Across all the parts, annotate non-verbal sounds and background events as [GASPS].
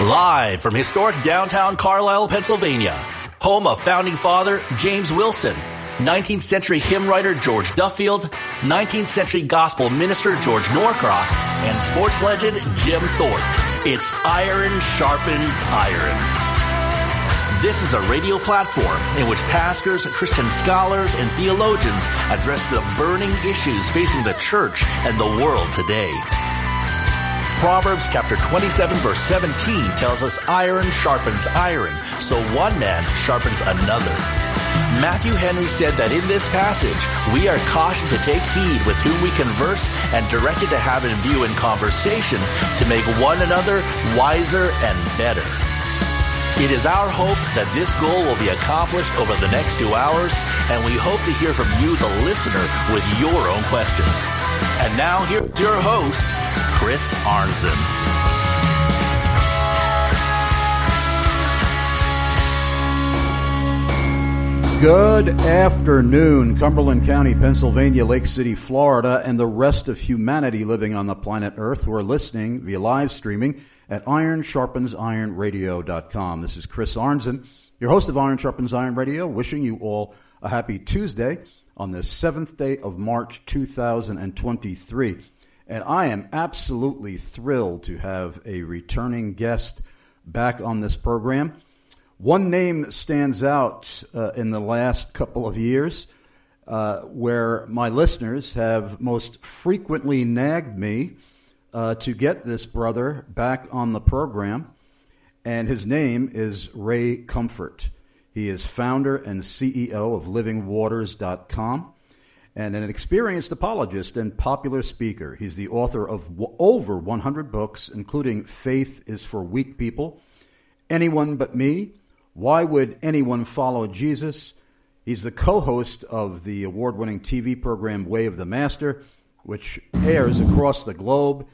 Live from historic downtown Carlisle, Pennsylvania, home of founding father James Wilson, 19th century hymn writer George Duffield, 19th century gospel minister George Norcross, and sports legend Jim Thorpe. It's Iron Sharpens Iron. This is a radio platform in which pastors, Christian scholars, and theologians address the burning issues facing the church and the world today. Proverbs chapter 27 verse 17 tells us iron sharpens iron, so one man sharpens another. Matthew Henry said that in this passage, we are cautioned to take heed with whom we converse and directed to have in view in conversation to make one another wiser and better. It is our hope that this goal will be accomplished over the next two hours, and we hope to hear from you, the listener, with your own questions. And now here's your host, Chris Arnzen. Good afternoon, Cumberland County, Pennsylvania, Lake City, Florida, and the rest of humanity living on the planet Earth who are listening via live streaming at ironsharpensironradio.com. This is Chris Arnzen, your host of Iron Sharpens Iron Radio, wishing you all a happy Tuesday on the seventh day of March 2023. And I am absolutely thrilled to have a returning guest back on this program. One name stands out uh, in the last couple of years uh, where my listeners have most frequently nagged me uh, to get this brother back on the program, and his name is Ray Comfort. He is founder and CEO of LivingWaters.com and an experienced apologist and popular speaker. He's the author of w- over 100 books, including Faith is for Weak People, Anyone But Me, Why Would Anyone Follow Jesus? He's the co host of the award winning TV program Way of the Master, which airs across the globe,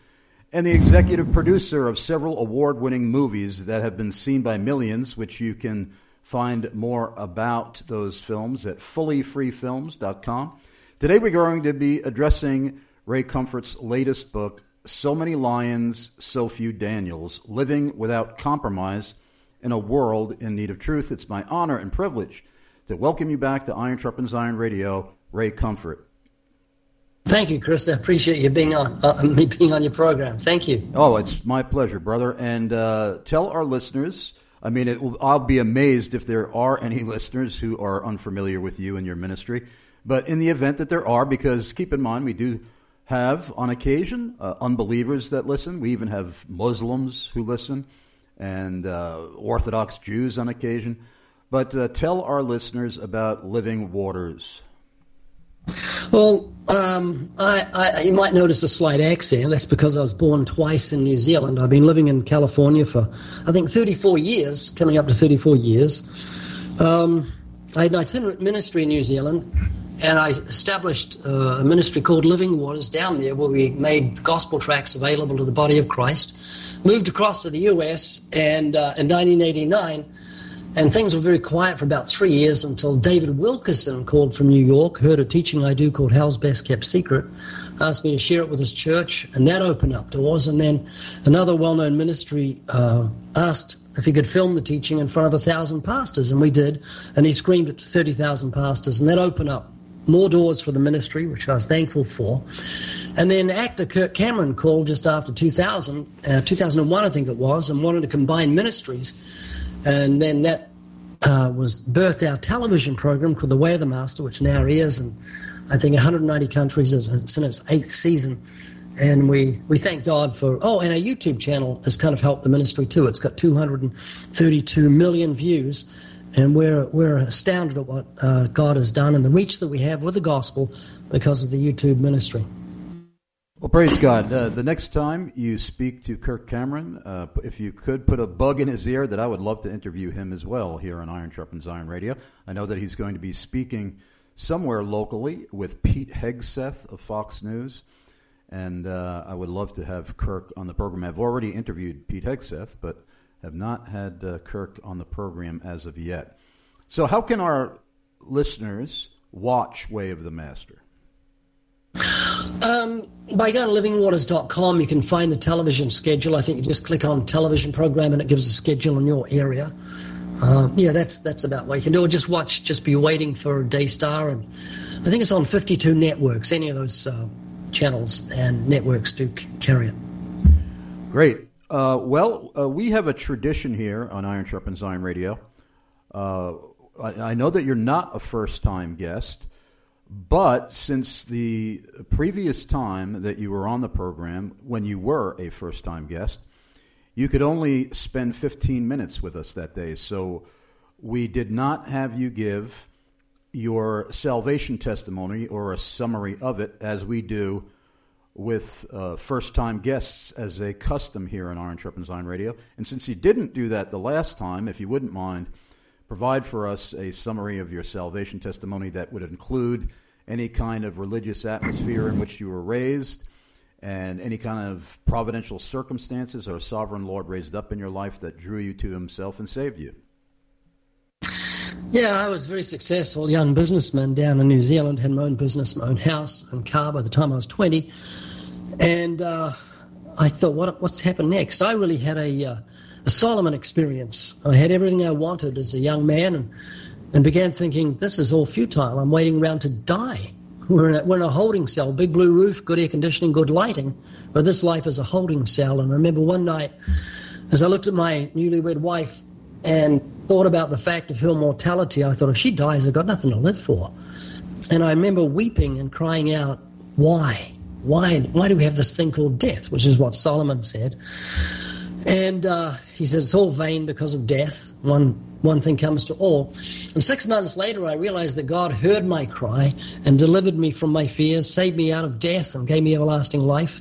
and the executive producer of several award winning movies that have been seen by millions, which you can find more about those films at fullyfreefilms.com. Today we're going to be addressing Ray Comfort's latest book, So Many Lions, So Few Daniels Living Without Compromise in a World in Need of Truth. It's my honor and privilege to welcome you back to Iron Sharpens Iron Radio, Ray Comfort. Thank you, Chris. I appreciate you being on uh, me being on your program. Thank you. Oh, it's my pleasure, brother. And uh, tell our listeners. I mean, will, I'll be amazed if there are any [LAUGHS] listeners who are unfamiliar with you and your ministry. But in the event that there are, because keep in mind, we do have on occasion uh, unbelievers that listen. We even have Muslims who listen and uh, Orthodox Jews on occasion. But uh, tell our listeners about Living Waters. Well, um, I, I, you might notice a slight accent. That's because I was born twice in New Zealand. I've been living in California for, I think, 34 years, coming up to 34 years. Um, I had an itinerant ministry in New Zealand and I established uh, a ministry called Living Waters down there where we made gospel tracts available to the body of Christ. Moved across to the U.S. and uh, in 1989, and things were very quiet for about three years until David Wilkerson called from New York, heard a teaching I do called Hell's Best Kept Secret, asked me to share it with his church, and that opened up doors. And then another well-known ministry uh, asked if he could film the teaching in front of a thousand pastors, and we did. And he screamed to 30,000 pastors, and that opened up more doors for the ministry, which I was thankful for. And then actor Kirk Cameron called just after 2000, uh, 2001, I think it was, and wanted to combine ministries. And then that uh, was birthed our television program called The Way of the Master, which now airs in, I think, 190 countries. It's in its eighth season. And we, we thank God for, oh, and our YouTube channel has kind of helped the ministry too. It's got 232 million views and we're we're astounded at what uh, God has done and the reach that we have with the gospel because of the YouTube ministry. Well, praise God. Uh, the next time you speak to Kirk Cameron, uh, if you could put a bug in his ear, that I would love to interview him as well here on Iron Sharpens Iron Radio. I know that he's going to be speaking somewhere locally with Pete Hegseth of Fox News, and uh, I would love to have Kirk on the program. I've already interviewed Pete Hegseth, but have not had uh, Kirk on the program as of yet. So, how can our listeners watch Way of the Master? Um, by going to livingwaters.com, you can find the television schedule. I think you just click on television program and it gives a schedule in your area. Uh, yeah, that's that's about what you can do. Or just watch, just be waiting for Daystar, and I think it's on 52 networks. Any of those uh, channels and networks do c- carry it. Great. Uh, well, uh, we have a tradition here on Iron Sharpens Iron Radio. Uh, I, I know that you're not a first-time guest. But since the previous time that you were on the program, when you were a first time guest, you could only spend 15 minutes with us that day. So we did not have you give your salvation testimony or a summary of it as we do with uh, first time guests as a custom here on Iron Sharpens Iron Radio. And since you didn't do that the last time, if you wouldn't mind, provide for us a summary of your salvation testimony that would include any kind of religious atmosphere in which you were raised and any kind of providential circumstances or sovereign Lord raised up in your life that drew you to himself and saved you. Yeah, I was a very successful young businessman down in New Zealand, had my own business, my own house and car by the time I was 20. And uh, I thought, what, what's happened next? I really had a, uh, a Solomon experience. I had everything I wanted as a young man and, and began thinking, this is all futile. I'm waiting around to die. [LAUGHS] We're in, a, we're in a holding cell, big blue roof, good air conditioning, good lighting. But this life is a holding cell. And I remember one night, as I looked at my newlywed wife and thought about the fact of her mortality, I thought, if she dies, I've got nothing to live for. And I remember weeping and crying out, why? Why, why do we have this thing called death, which is what Solomon said? And uh, he says it's all vain because of death. One one thing comes to all. And six months later, I realized that God heard my cry and delivered me from my fears, saved me out of death, and gave me everlasting life.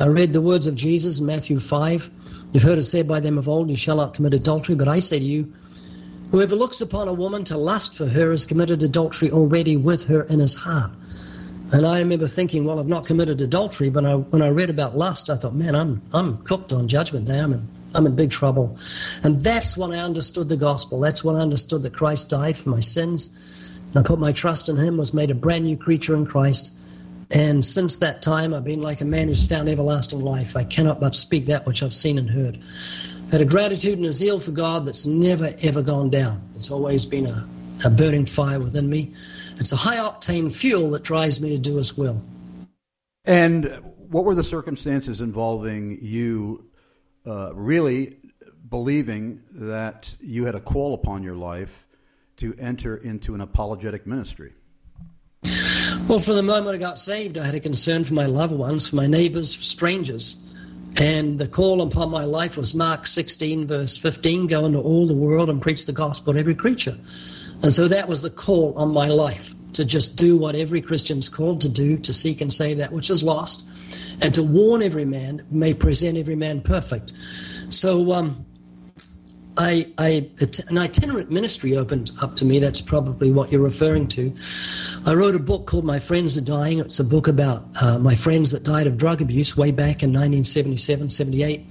I read the words of Jesus in Matthew 5. You've heard it said by them of old, You shall not commit adultery. But I say to you, whoever looks upon a woman to lust for her has committed adultery already with her in his heart. And I remember thinking, well, I've not committed adultery, but I, when I read about lust, I thought, man, I'm, I'm cooked on judgment day. I'm in, I'm in big trouble. And that's when I understood the gospel. That's when I understood that Christ died for my sins. And I put my trust in him, was made a brand new creature in Christ. And since that time, I've been like a man who's found everlasting life. I cannot but speak that which I've seen and heard. I've had a gratitude and a zeal for God that's never, ever gone down. It's always been a, a burning fire within me. It's a high octane fuel that drives me to do as will. And what were the circumstances involving you uh, really believing that you had a call upon your life to enter into an apologetic ministry? Well, from the moment I got saved, I had a concern for my loved ones, for my neighbors, for strangers. And the call upon my life was Mark 16, verse 15 go into all the world and preach the gospel to every creature. And so that was the call on my life to just do what every Christian's called to do, to seek and save that which is lost, and to warn every man, may present every man perfect. So um, I, I, an itinerant ministry opened up to me. That's probably what you're referring to. I wrote a book called My Friends Are Dying. It's a book about uh, my friends that died of drug abuse way back in 1977, 78.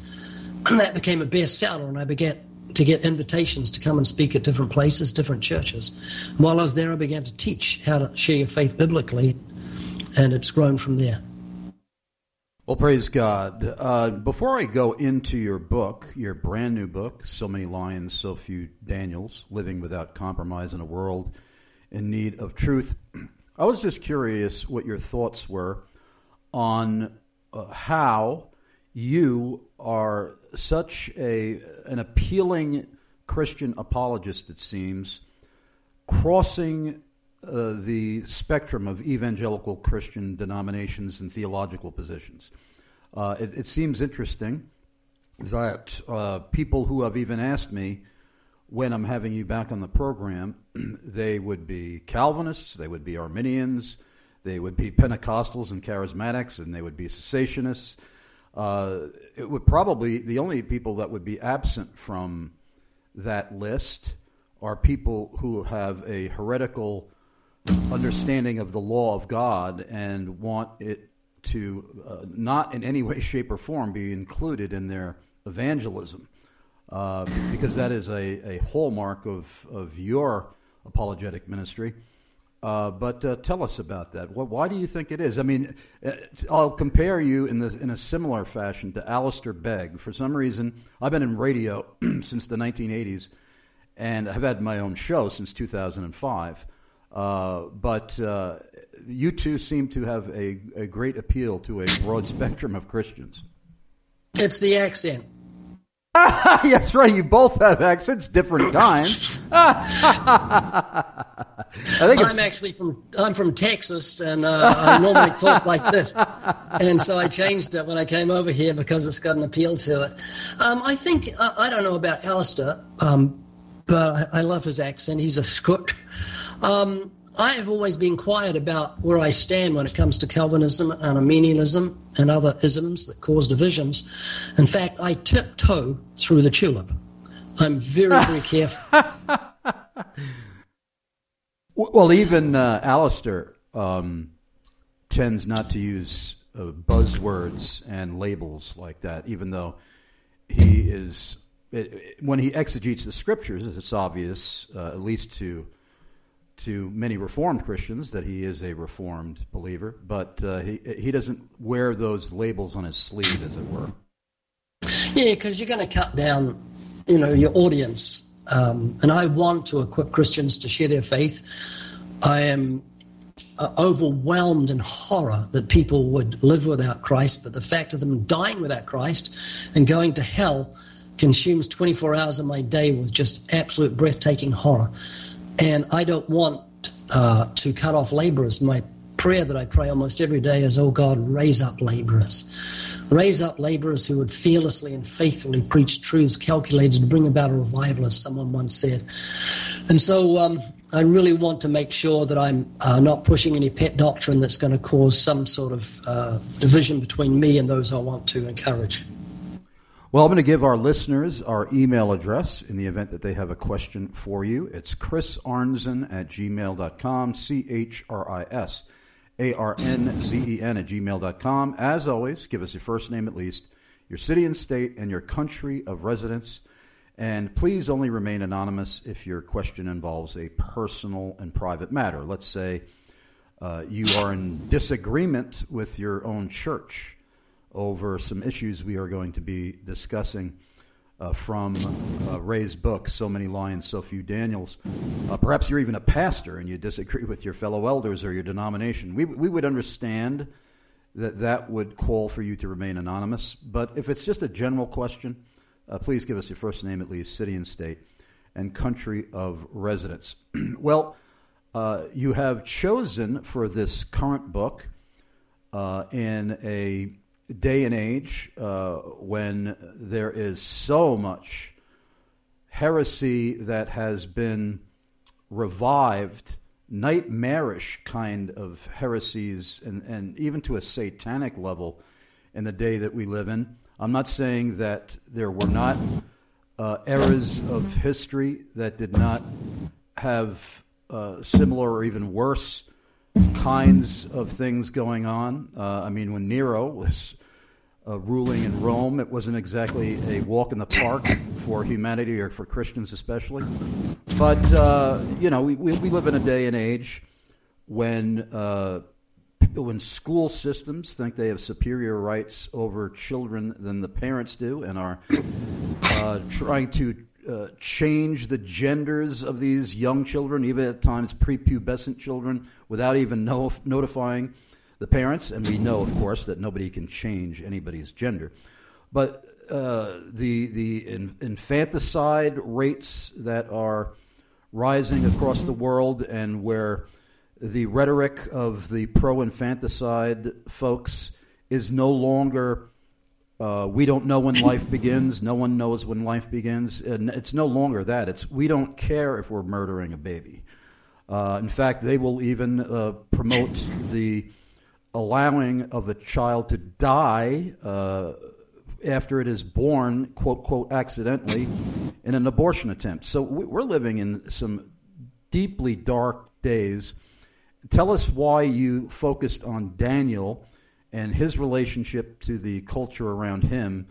And [CLEARS THROAT] that became a bestseller, and I began to get invitations to come and speak at different places, different churches. While I was there, I began to teach how to share your faith biblically, and it's grown from there. Well, praise God. Uh, before I go into your book, your brand new book, So Many Lions, So Few Daniels Living Without Compromise in a World in Need of Truth, [CLEARS THROAT] I was just curious what your thoughts were on uh, how you are such a an appealing Christian apologist, it seems, crossing uh, the spectrum of evangelical Christian denominations and theological positions. Uh, it, it, seems interesting that uh, people who have even asked me when I'm having you back on the program, [CLEARS THROAT] they would be Calvinists, they would be Arminians, they would be Pentecostals and Charismatics, and they would be cessationists uh, it would probably the only people that would be absent from that list are people who have a heretical understanding of the law of God and want it to uh, not in any way, [LAUGHS] shape, or form be included in their evangelism, uh, because that is a, a hallmark of, of your apologetic ministry. Uh, but uh, tell us about that. why do you think it is? I mean, uh, I'll compare you in, the, in a similar fashion to Alistair Begg. For some reason, I've been in radio [CLEARS THROAT] since the 1980s, and I've had my own show since 2005. Uh, but uh, you two seem to have a, a great appeal to a broad [LAUGHS] spectrum of Christians. It's the accent. [LAUGHS] yes, right. You both have accents, different [LAUGHS] times. [LAUGHS] I think I'm actually from I'm from Texas, and uh, I normally talk like this, and so I changed it when I came over here because it's got an appeal to it. Um, I think uh, I don't know about Alistair, um, but I, I, love his accent. He's a Scot. Um, I have always been quiet about where I stand when it comes to Calvinism and Arminianism and other isms that cause divisions. In fact, I tiptoe through the tulip. I'm very, very [LAUGHS] careful. well, even uh, Alistair um, tends not to use uh, buzzwords and labels like that, even though he is, it, it, when he exegetes the scriptures, it's obvious, uh, at least to to many Reformed Christians that he is a Reformed believer, but uh, he he doesn't wear those labels on his sleeve, as it were. Yeah, because you're going to cut down, you know, your audience. Um, and I want to equip Christians to share their faith. I am uh, overwhelmed in horror that people would live without Christ, but the fact of them dying without Christ and going to hell consumes 24 hours of my day with just absolute breathtaking horror. And I don't want uh, to cut off laborers. My prayer that I pray almost every day is, oh God, raise up laborers. Raise up laborers who would fearlessly and faithfully preach truths calculated to bring about a revival, as someone once said. And so um, I really want to make sure that I'm uh, not pushing any pet doctrine that's going to cause some sort of uh, division between me and those I want to encourage. Well, I'm going to give our listeners our email address in the event that they have a question for you. It's chrisarnzen at gmail.com, C H R I S A R N Z E N at gmail.com. As always, give us your first name at least, your city and state, and your country of residence. And please only remain anonymous if your question involves a personal and private matter. Let's say uh, you are in disagreement with your own church over some issues we are going to be discussing uh, from uh, Ray's book, So Many Lions, So Few Daniels. Uh, perhaps you're even a pastor and you disagree with your fellow elders or your denomination. We, we would understand that that would call for you to remain anonymous. But if it's just a general question, uh, please give us your first name at least, city and state, and country of residence. [CLEARS THROAT] well, uh, you have chosen for this current book uh, in a day and age uh, when there is so much heresy that has been revived, nightmarish kind of heresies, and, and even to a satanic level in the day that we live in. I'm not saying that there were not uh, eras of history that did not have uh, similar or even worse kinds of things going on. Uh, I mean, when Nero was uh, ruling in Rome, it wasn't exactly a walk in the park for humanity or for Christians especially. But, uh, you know, we, we, we, live in a day and age when, uh, when school systems think they have superior rights over children than the parents do and are uh, trying to uh, change the genders of these young children, even at times prepubescent children, without even notifying the parents. And we know, of course, that nobody can change anybody's gender. But uh, the the in, infanticide rates that are rising across the world, and where the rhetoric of the pro infanticide folks is no longer uh, we don't know when life begins. No one knows when life begins. And it's no longer that. It's we don't care if we're murdering a baby. Uh, in fact, they will even uh, promote the allowing of a child to die uh, after it is born, quote, quote, accidentally, in an abortion attempt. So we're living in some deeply dark days. Tell us why you focused on Daniel and his relationship to the culture around him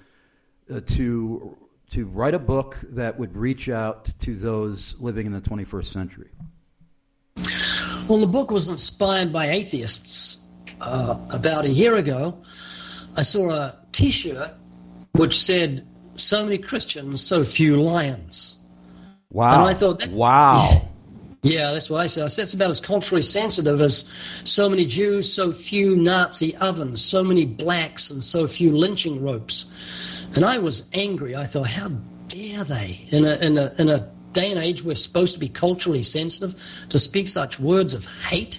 uh, to to write a book that would reach out to those living in the 21st century. Well, the book was inspired by atheists. Uh, about a year ago, I saw a T-shirt which said, "So many Christians, so few lions." Wow! And I thought, that's, wow. [LAUGHS] Yeah, that's what I said. I said it's about as culturally sensitive as so many Jews, so few Nazi ovens, so many blacks, and so few lynching ropes. And I was angry. I thought, how dare they, in a, in a, in a day and age we're supposed to be culturally sensitive, to speak such words of hate?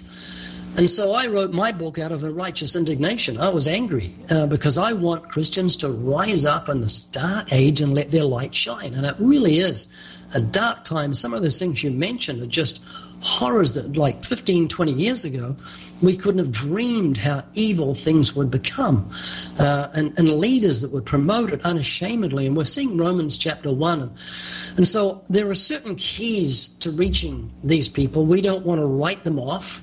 And so I wrote my book out of a righteous indignation. I was angry uh, because I want Christians to rise up in this dark age and let their light shine. And it really is a dark time. Some of those things you mentioned are just horrors that, like 15, 20 years ago, we couldn't have dreamed how evil things would become. Uh, and, and, leaders that would promote it unashamedly. And we're seeing Romans chapter 1. And, and so there are certain keys to reaching these people. We don't want to write them off.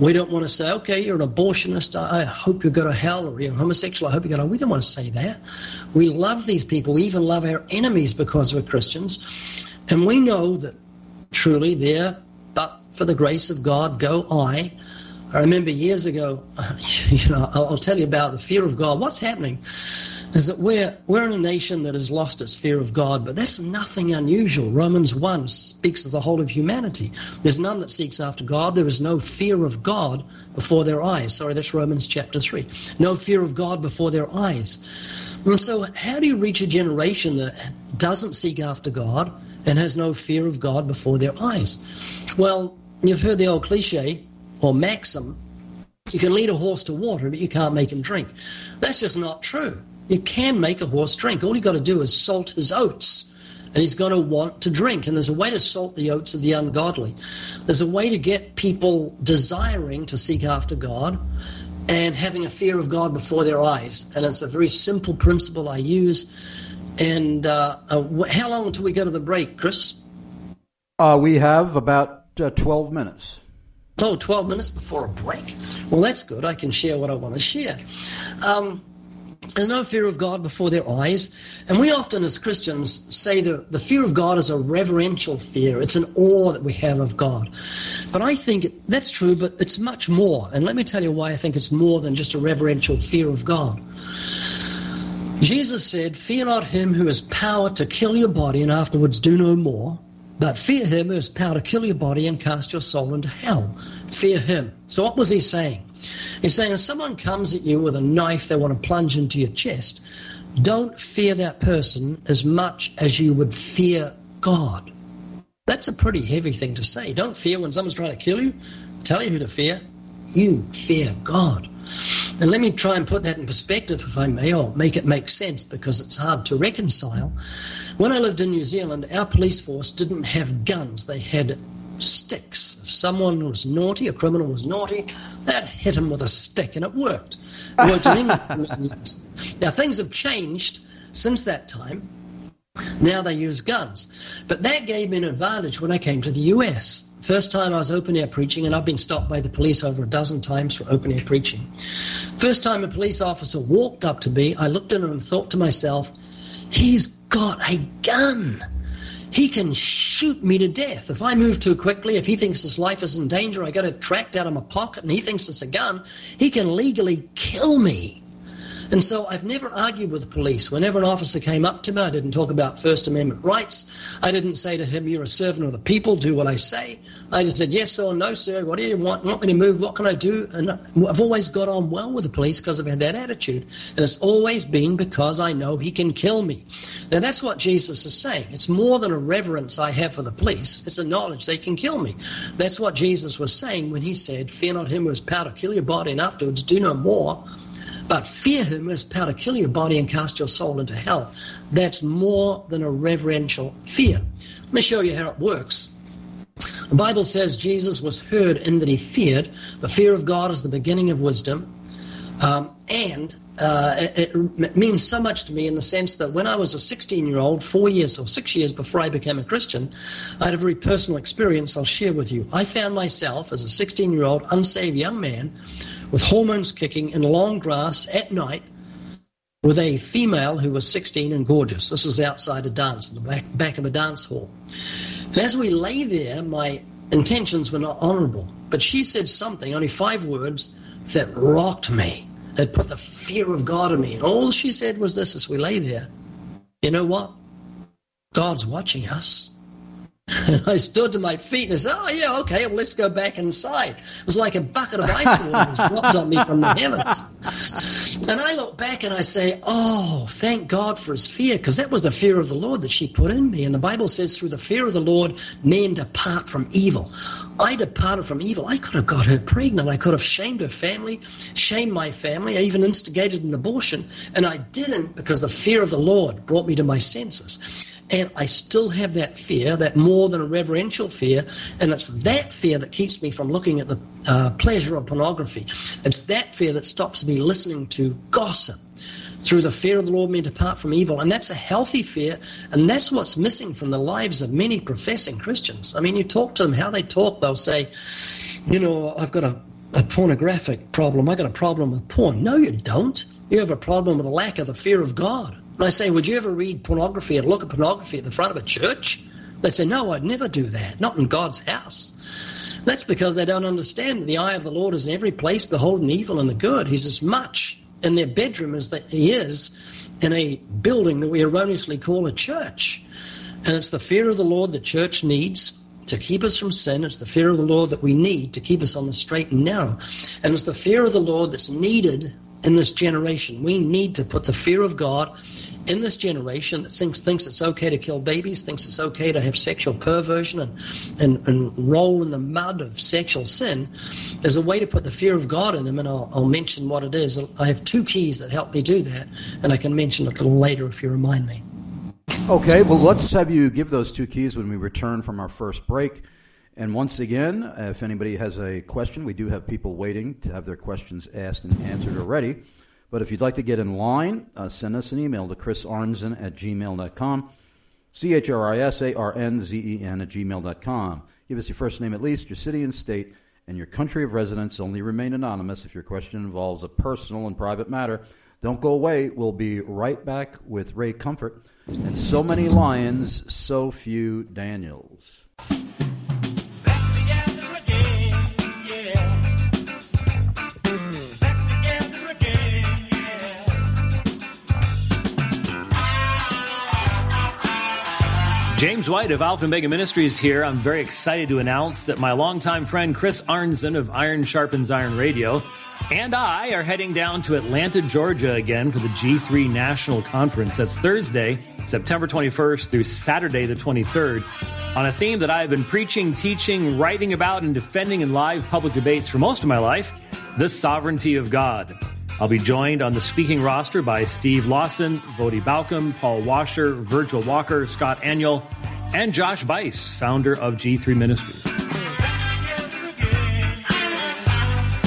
We don't want to say, okay, you're an abortionist. I hope you go to hell, or you're homosexual. I hope you go to hell. We don't want to say that. We love these people. We even love our enemies because we're Christians. And we know that truly there, but for the grace of God, go I. I remember years ago, [LAUGHS] you know, I'll tell you about the fear of God. What's happening is that we're, we're in a nation that has lost its fear of God, but that's nothing unusual. Romans 1 speaks of the whole of humanity. There's none that seeks after God. There is no fear of God before their eyes. Sorry, that's Romans chapter 3. No fear of God before their eyes. And so, how do you reach a generation that doesn't seek after God and has no fear of God before their eyes? Well, you've heard the old cliche or maxim you can lead a horse to water, but you can't make him drink. That's just not true. You can make a horse drink. All you got to do is salt his oats, and he's going to want to drink. And there's a way to salt the oats of the ungodly. There's a way to get people desiring to seek after God and having a fear of God before their eyes. And it's a very simple principle I use. And uh, uh, how long until we go to the break, Chris? Uh, we have about uh, 12 minutes. Oh, 12 minutes before a break. Well, that's good. I can share what I want to share. Um, there's no fear of God before their eyes. And we often, as Christians, say that the fear of God is a reverential fear. It's an awe that we have of God. But I think that's true, but it's much more. And let me tell you why I think it's more than just a reverential fear of God. Jesus said, Fear not him who has power to kill your body and afterwards do no more, but fear him who has power to kill your body and cast your soul into hell. Fear him. So what was he saying? He's saying if someone comes at you with a knife they want to plunge into your chest, don't fear that person as much as you would fear God. That's a pretty heavy thing to say. Don't fear when someone's trying to kill you. Tell you who to fear. You fear God. And let me try and put that in perspective, if I may, or make it make sense because it's hard to reconcile. When I lived in New Zealand, our police force didn't have guns, they had sticks. If someone was naughty, a criminal was naughty, they'd hit him with a stick, and it worked. It worked in England. now, things have changed since that time. Now they use guns. But that gave me an advantage when I came to the US. First time I was open air preaching, and I've been stopped by the police over a dozen times for open air preaching. First time a police officer walked up to me, I looked at him and thought to myself, he's got a gun he can shoot me to death. If I move too quickly, if he thinks his life is in danger, I got it tracked out of my pocket and he thinks it's a gun, he can legally kill me. And so I've never argued with the police. Whenever an officer came up to me, I didn't talk about First Amendment rights. I didn't say to him, You're a servant of the people, do what I say. I just said, Yes or no, sir. What do you want? Want me to move? What can I do? And I've always got on well with the police because I've had that attitude. And it's always been because I know he can kill me. Now that's what Jesus is saying. It's more than a reverence I have for the police, it's a knowledge they can kill me. That's what Jesus was saying when he said, Fear not him who has power to kill your body, and afterwards do no more but fear him has power to kill your body and cast your soul into hell. That's more than a reverential fear. Let me show you how it works. The Bible says Jesus was heard in that he feared. The fear of God is the beginning of wisdom. Um, and uh, it, it, means so much to me in the sense that when I was a 16 year old, four years or six years before I became a Christian, I had a very personal experience I'll share with you. I found myself as a 16 year old unsaved young man with hormones kicking in long grass at night with a female who was 16 and gorgeous. This was outside a dance, in the back, back of a dance hall. And as we lay there, my intentions were not honorable. But she said something, only five words, that rocked me. that put the fear of God in me. And all she said was this as we lay there You know what? God's watching us. And [LAUGHS] I stood to my feet and I said, Oh, yeah, okay, well, let's go back inside. It was like a bucket of ice water was [LAUGHS] dropped on me from the heavens. And I look back and I say, Oh, thank God for his fear, because that was the fear of the Lord that she put in me. And the Bible says, Through the fear of the Lord, men depart from evil. I departed from evil. I could have got her pregnant. I could have shamed her family, shamed my family. I even instigated an abortion. And I didn't because the fear of the Lord brought me to my senses. And I still have that fear, that more than a reverential fear. And it's that fear that keeps me from looking at the uh, pleasure of pornography. It's that fear that stops me listening to gossip. Through the fear of the Lord, men depart from evil. And that's a healthy fear. And that's what's missing from the lives of many professing Christians. I mean, you talk to them, how they talk, they'll say, you know, I've got a, a pornographic problem. I've got a problem with porn. No, you don't. You have a problem with a lack of the fear of God. And I say, Would you ever read pornography and look at pornography at the front of a church? They say, No, I'd never do that. Not in God's house. That's because they don't understand that the eye of the Lord is in every place, beholding evil and the good. He's as much in their bedroom as that he is in a building that we erroneously call a church. And it's the fear of the Lord the church needs to keep us from sin. It's the fear of the Lord that we need to keep us on the straight and narrow. And it's the fear of the Lord that's needed in this generation. We need to put the fear of God in this generation that thinks, thinks it's okay to kill babies, thinks it's okay to have sexual perversion and, and, and roll in the mud of sexual sin, there's a way to put the fear of God in them, and I'll, I'll mention what it is. I have two keys that help me do that, and I can mention it a little later if you remind me. Okay, well, let's have you give those two keys when we return from our first break. And once again, if anybody has a question, we do have people waiting to have their questions asked and answered already. But if you'd like to get in line, uh, send us an email to chrisarnzen at gmail.com, C H R I S A R N Z E N at gmail.com. Give us your first name at least, your city and state, and your country of residence. Only remain anonymous if your question involves a personal and private matter. Don't go away. We'll be right back with Ray Comfort. And so many lions, so few Daniels. James White of Alpha Mega Ministries here. I'm very excited to announce that my longtime friend Chris Arnzen of Iron Sharpens Iron Radio and I are heading down to Atlanta, Georgia again for the G3 National Conference. That's Thursday, September 21st through Saturday the 23rd on a theme that I have been preaching, teaching, writing about, and defending in live public debates for most of my life the sovereignty of God. I'll be joined on the speaking roster by Steve Lawson, Voddie Baucham, Paul Washer, Virgil Walker, Scott Aniol, and Josh Buice, founder of G3 Ministries.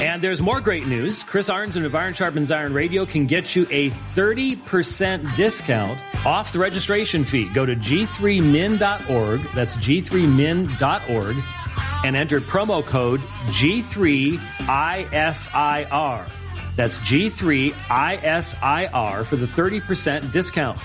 And there's more great news. Chris Arnzen of Iron Sharpens Iron Radio can get you a 30% discount off the registration fee. Go to g3min.org. That's g3min.org and enter promo code G3ISIR. That's G3ISIR for the 30% discount.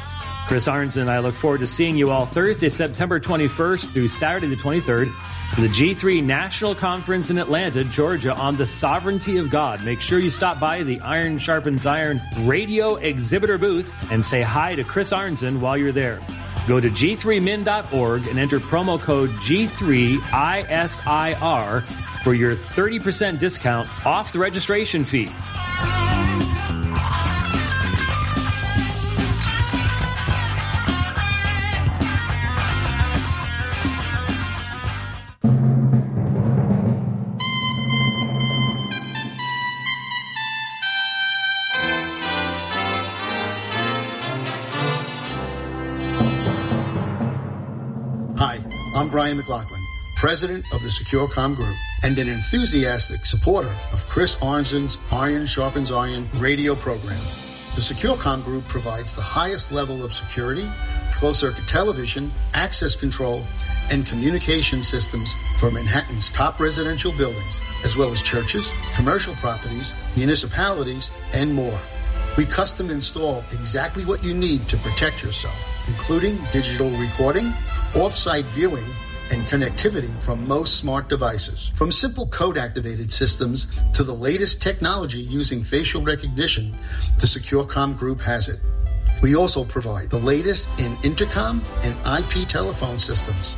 Chris Arns and I look forward to seeing you all Thursday, September 21st through Saturday the 23rd for the G3 National Conference in Atlanta, Georgia on the sovereignty of God. Make sure you stop by the Iron Sharpens Iron radio exhibitor booth and say hi to Chris Arnzen while you're there. Go to g3min.org and enter promo code G3ISIR for your 30% discount off the registration fee. Hi, I'm Brian McLaughlin, president of the SecureCom Group and an enthusiastic supporter of Chris Arnzen's Iron Sharpens Iron radio program. The SecureCom Group provides the highest level of security, closed circuit television, access control, and communication systems for Manhattan's top residential buildings, as well as churches, commercial properties, municipalities, and more. We custom install exactly what you need to protect yourself, including digital recording, off-site viewing, and connectivity from most smart devices. From simple code activated systems to the latest technology using facial recognition, the SecureCom Group has it. We also provide the latest in intercom and IP telephone systems.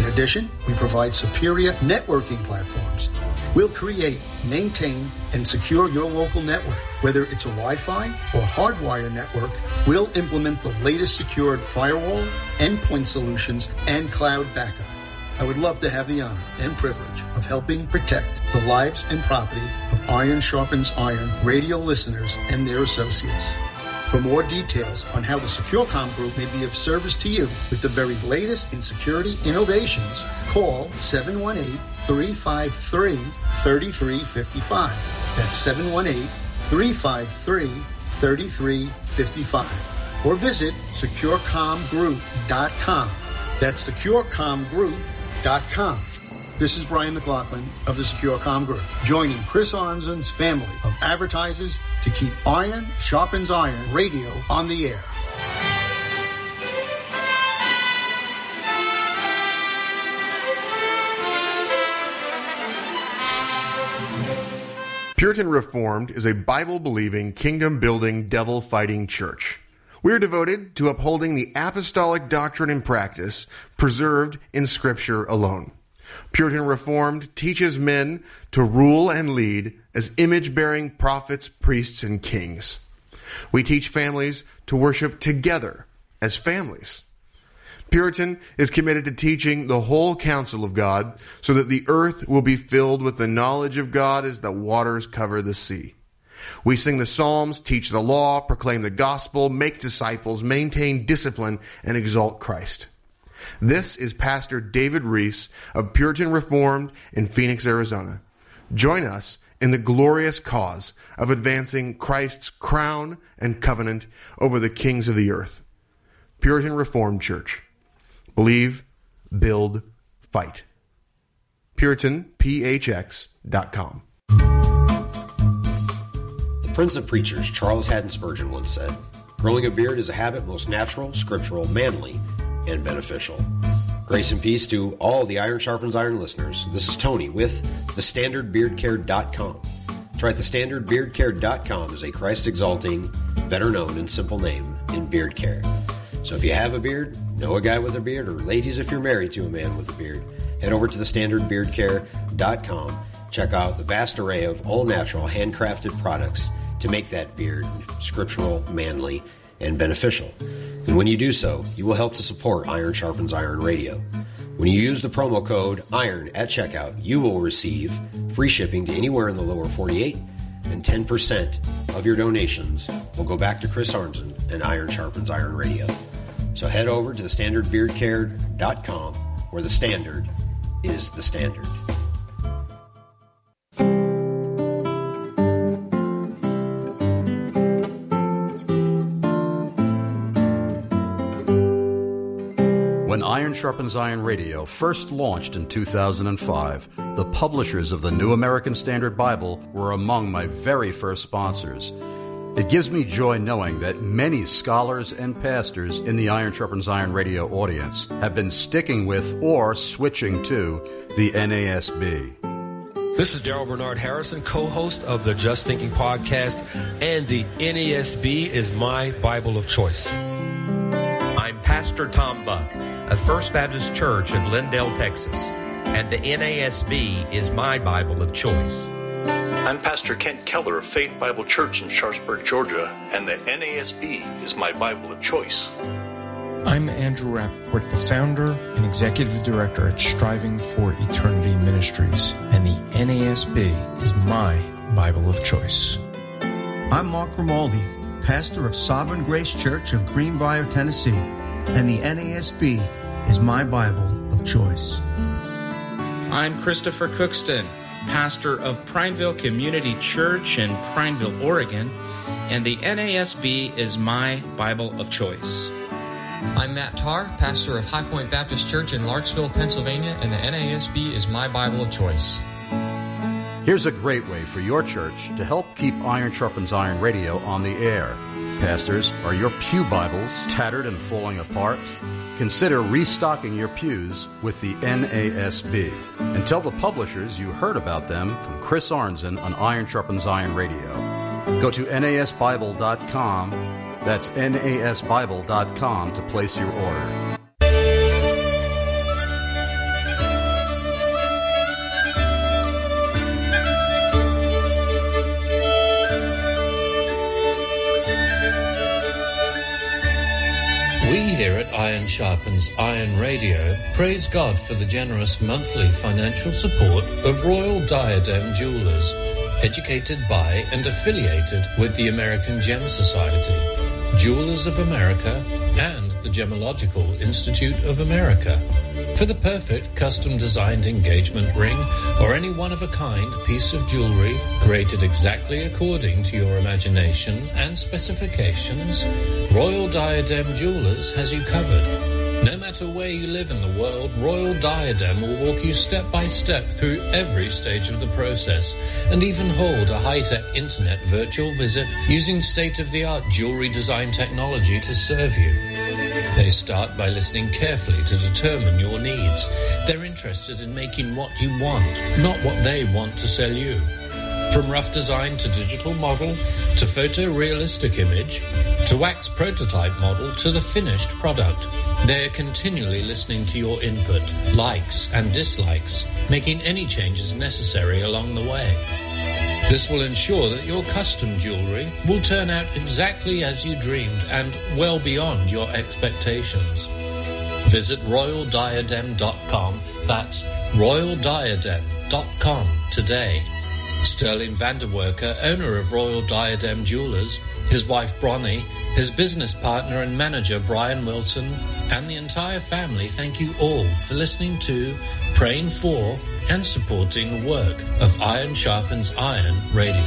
In addition, we provide superior networking platforms. We'll create, maintain, and secure your local network. Whether it's a Wi-Fi or hardwire network, we'll implement the latest secured firewall, endpoint solutions, and cloud backup. I would love to have the honor and privilege of helping protect the lives and property of Iron Sharpens Iron radio listeners and their associates. For more details on how the SecureCom Group may be of service to you with the very latest in security innovations, call 718-353-3355. That's 718-353-3355. Or visit securecomgroup.com. That's securecomgroup.com. This is Brian McLaughlin of the SecureCom Group, joining Chris Arnzen's family of advertisers to keep Iron Sharpens Iron radio on the air. Puritan Reformed is a Bible believing, kingdom building, devil fighting church. We are devoted to upholding the apostolic doctrine and practice preserved in Scripture alone. Puritan Reformed teaches men to rule and lead as image bearing prophets, priests, and kings. We teach families to worship together as families. Puritan is committed to teaching the whole counsel of God so that the earth will be filled with the knowledge of God as the waters cover the sea. We sing the Psalms, teach the law, proclaim the gospel, make disciples, maintain discipline, and exalt Christ. This is Pastor David Reese of Puritan Reformed in Phoenix, Arizona. Join us in the glorious cause of advancing Christ's crown and covenant over the kings of the earth. Puritan Reformed Church. Believe, build, fight. PuritanPHX.com. Prince of Preachers, Charles Haddon Spurgeon, once said, Growing a beard is a habit most natural, scriptural, manly, and beneficial. Grace and peace to all the Iron Sharpens Iron listeners. This is Tony with thestandardbeardcare.com. Try thestandardbeardcare.com is a Christ exalting, better known and simple name in beard care. So if you have a beard, know a guy with a beard, or ladies if you're married to a man with a beard, head over to thestandardbeardcare.com. Check out the vast array of all natural, handcrafted products to make that beard scriptural, manly, and beneficial. And when you do so, you will help to support Iron Sharpens Iron Radio. When you use the promo code IRON at checkout, you will receive free shipping to anywhere in the lower 48, and 10% of your donations will go back to Chris Arnzen and Iron Sharpens Iron Radio. So head over to thestandardbeardcare.com where the standard is the standard. Iron Sharpens Iron Radio first launched in 2005, the publishers of the New American Standard Bible were among my very first sponsors. It gives me joy knowing that many scholars and pastors in the Iron Sharpens Iron radio audience have been sticking with or switching to the NASB. This is Darrell Bernard Harrison, co-host of the Just Thinking podcast, and the NASB is my Bible of choice. I'm Pastor Tom Buck of First Baptist Church in Lindale, Texas, and the NASB is my Bible of choice. I'm Pastor Kent Keller of Faith Bible Church in Sharpsburg, Georgia, and the NASB is my Bible of choice. I'm Andrew Rappaport, the founder and executive director at Striving for Eternity Ministries, and the NASB is my Bible of choice. I'm Mark Grimaldi, pastor of Sovereign Grace Church of Greenbrier, Tennessee, and the NASB is my Bible of choice. I'm Christopher Cookston, pastor of Prineville Community Church in Prineville, Oregon, and the NASB is my Bible of choice. I'm Matt Tarr, pastor of High Point Baptist Church in Larksville, Pennsylvania, and the NASB is my Bible of choice. Here's a great way for your church to help keep Iron Sharpens Iron radio on the air. Pastors, are your Pew Bibles tattered and falling apart? Consider restocking your pews with the NASB and tell the publishers you heard about them from Chris Arnzen on Iron Sharpens Iron Radio. Go to nasbible.com, that's nasbible.com to place your order. Iron Sharpens Iron Radio praise God for the generous monthly financial support of Royal Diadem Jewelers, educated by and affiliated with the American Gem Society, Jewelers of America, and the Gemological Institute of America. For the perfect custom designed engagement ring or any one of a kind piece of jewelry created exactly according to your imagination and specifications, Royal Diadem Jewelers has you covered. No matter where you live in the world, Royal Diadem will walk you step by step through every stage of the process and even hold a high-tech internet virtual visit using state-of-the-art jewelry design technology to serve you. They start by listening carefully to determine your needs. They're interested in making what you want, not what they want to sell you. From rough design to digital model, to photorealistic image, to wax prototype model, to the finished product, they're continually listening to your input, likes and dislikes, making any changes necessary along the way. This will ensure that your custom jewelry will turn out exactly as you dreamed and well beyond your expectations. Visit royaldiadem.com. That's royaldiadem.com today. Sterling Vanderwerker, owner of Royal Diadem Jewelers, his wife Bronnie, his business partner and manager Brian Wilson, and the entire family thank you all for listening to, praying for, and supporting the work of Iron Sharpens Iron Radio.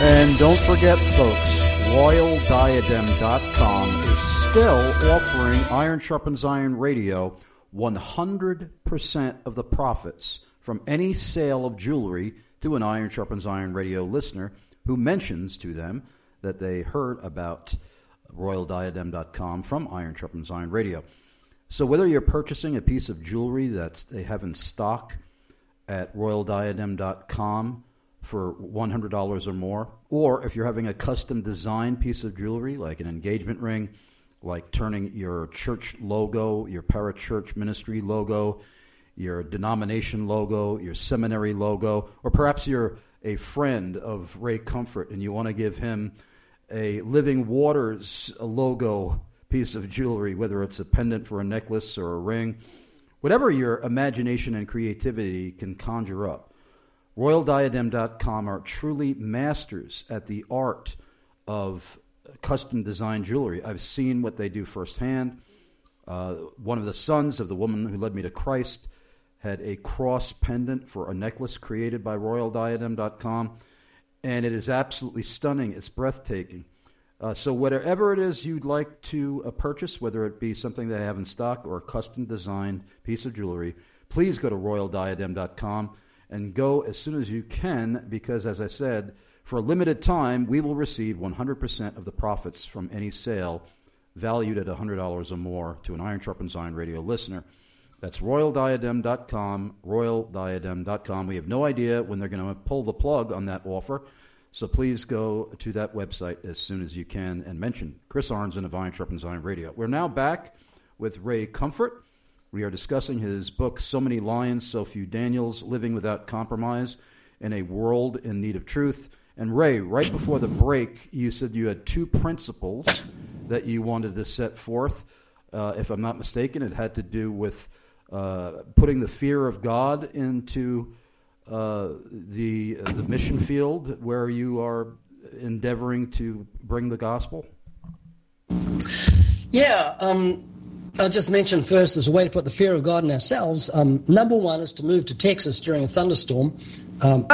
And don't forget, folks, RoyalDiadem.com is still offering Iron Sharpens Iron Radio 100% of the profits from any sale of jewelry to an Iron Sharpens Iron Radio listener who mentions to them that they heard about RoyalDiadem.com from Iron Sharpens Iron Radio. So whether you're purchasing a piece of jewelry that they have in stock at RoyalDiadem.com for $100 or more, or if you're having a custom design piece of jewelry like an engagement ring, like turning your church logo, your parachurch ministry logo, your denomination logo, your seminary logo, or perhaps you're a friend of Ray Comfort and you want to give him a Living Waters logo piece of jewelry, whether it's a pendant for a necklace or a ring, whatever your imagination and creativity can conjure up. RoyalDiadem.com are truly masters at the art of custom designed jewelry. I've seen what they do firsthand. Uh, one of the sons of the woman who led me to Christ had a cross pendant for a necklace created by RoyalDiadem.com, and it is absolutely stunning. It's breathtaking. Uh, so, whatever it is you'd like to uh, purchase, whether it be something they have in stock or a custom designed piece of jewelry, please go to RoyalDiadem.com and go as soon as you can because, as I said, for a limited time, we will receive 100% of the profits from any sale valued at $100 or more to an Iron Sharpens Iron radio listener. That's royaldiadem.com, royaldiadem.com. We have no idea when they're going to pull the plug on that offer, so please go to that website as soon as you can and mention Chris Arnzen of Iron Sharpens Iron Radio. We're now back with Ray Comfort. We are discussing his book, So Many Lions, So Few Daniels Living Without Compromise in a World in Need of Truth. And Ray, right before the break, you said you had two principles that you wanted to set forth. Uh, if I'm not mistaken, it had to do with uh, putting the fear of God into uh, the the mission field where you are endeavoring to bring the gospel. Yeah, um, I'll just mention first as a way to put the fear of God in ourselves. Um, number one is to move to Texas during a thunderstorm. Um, [LAUGHS]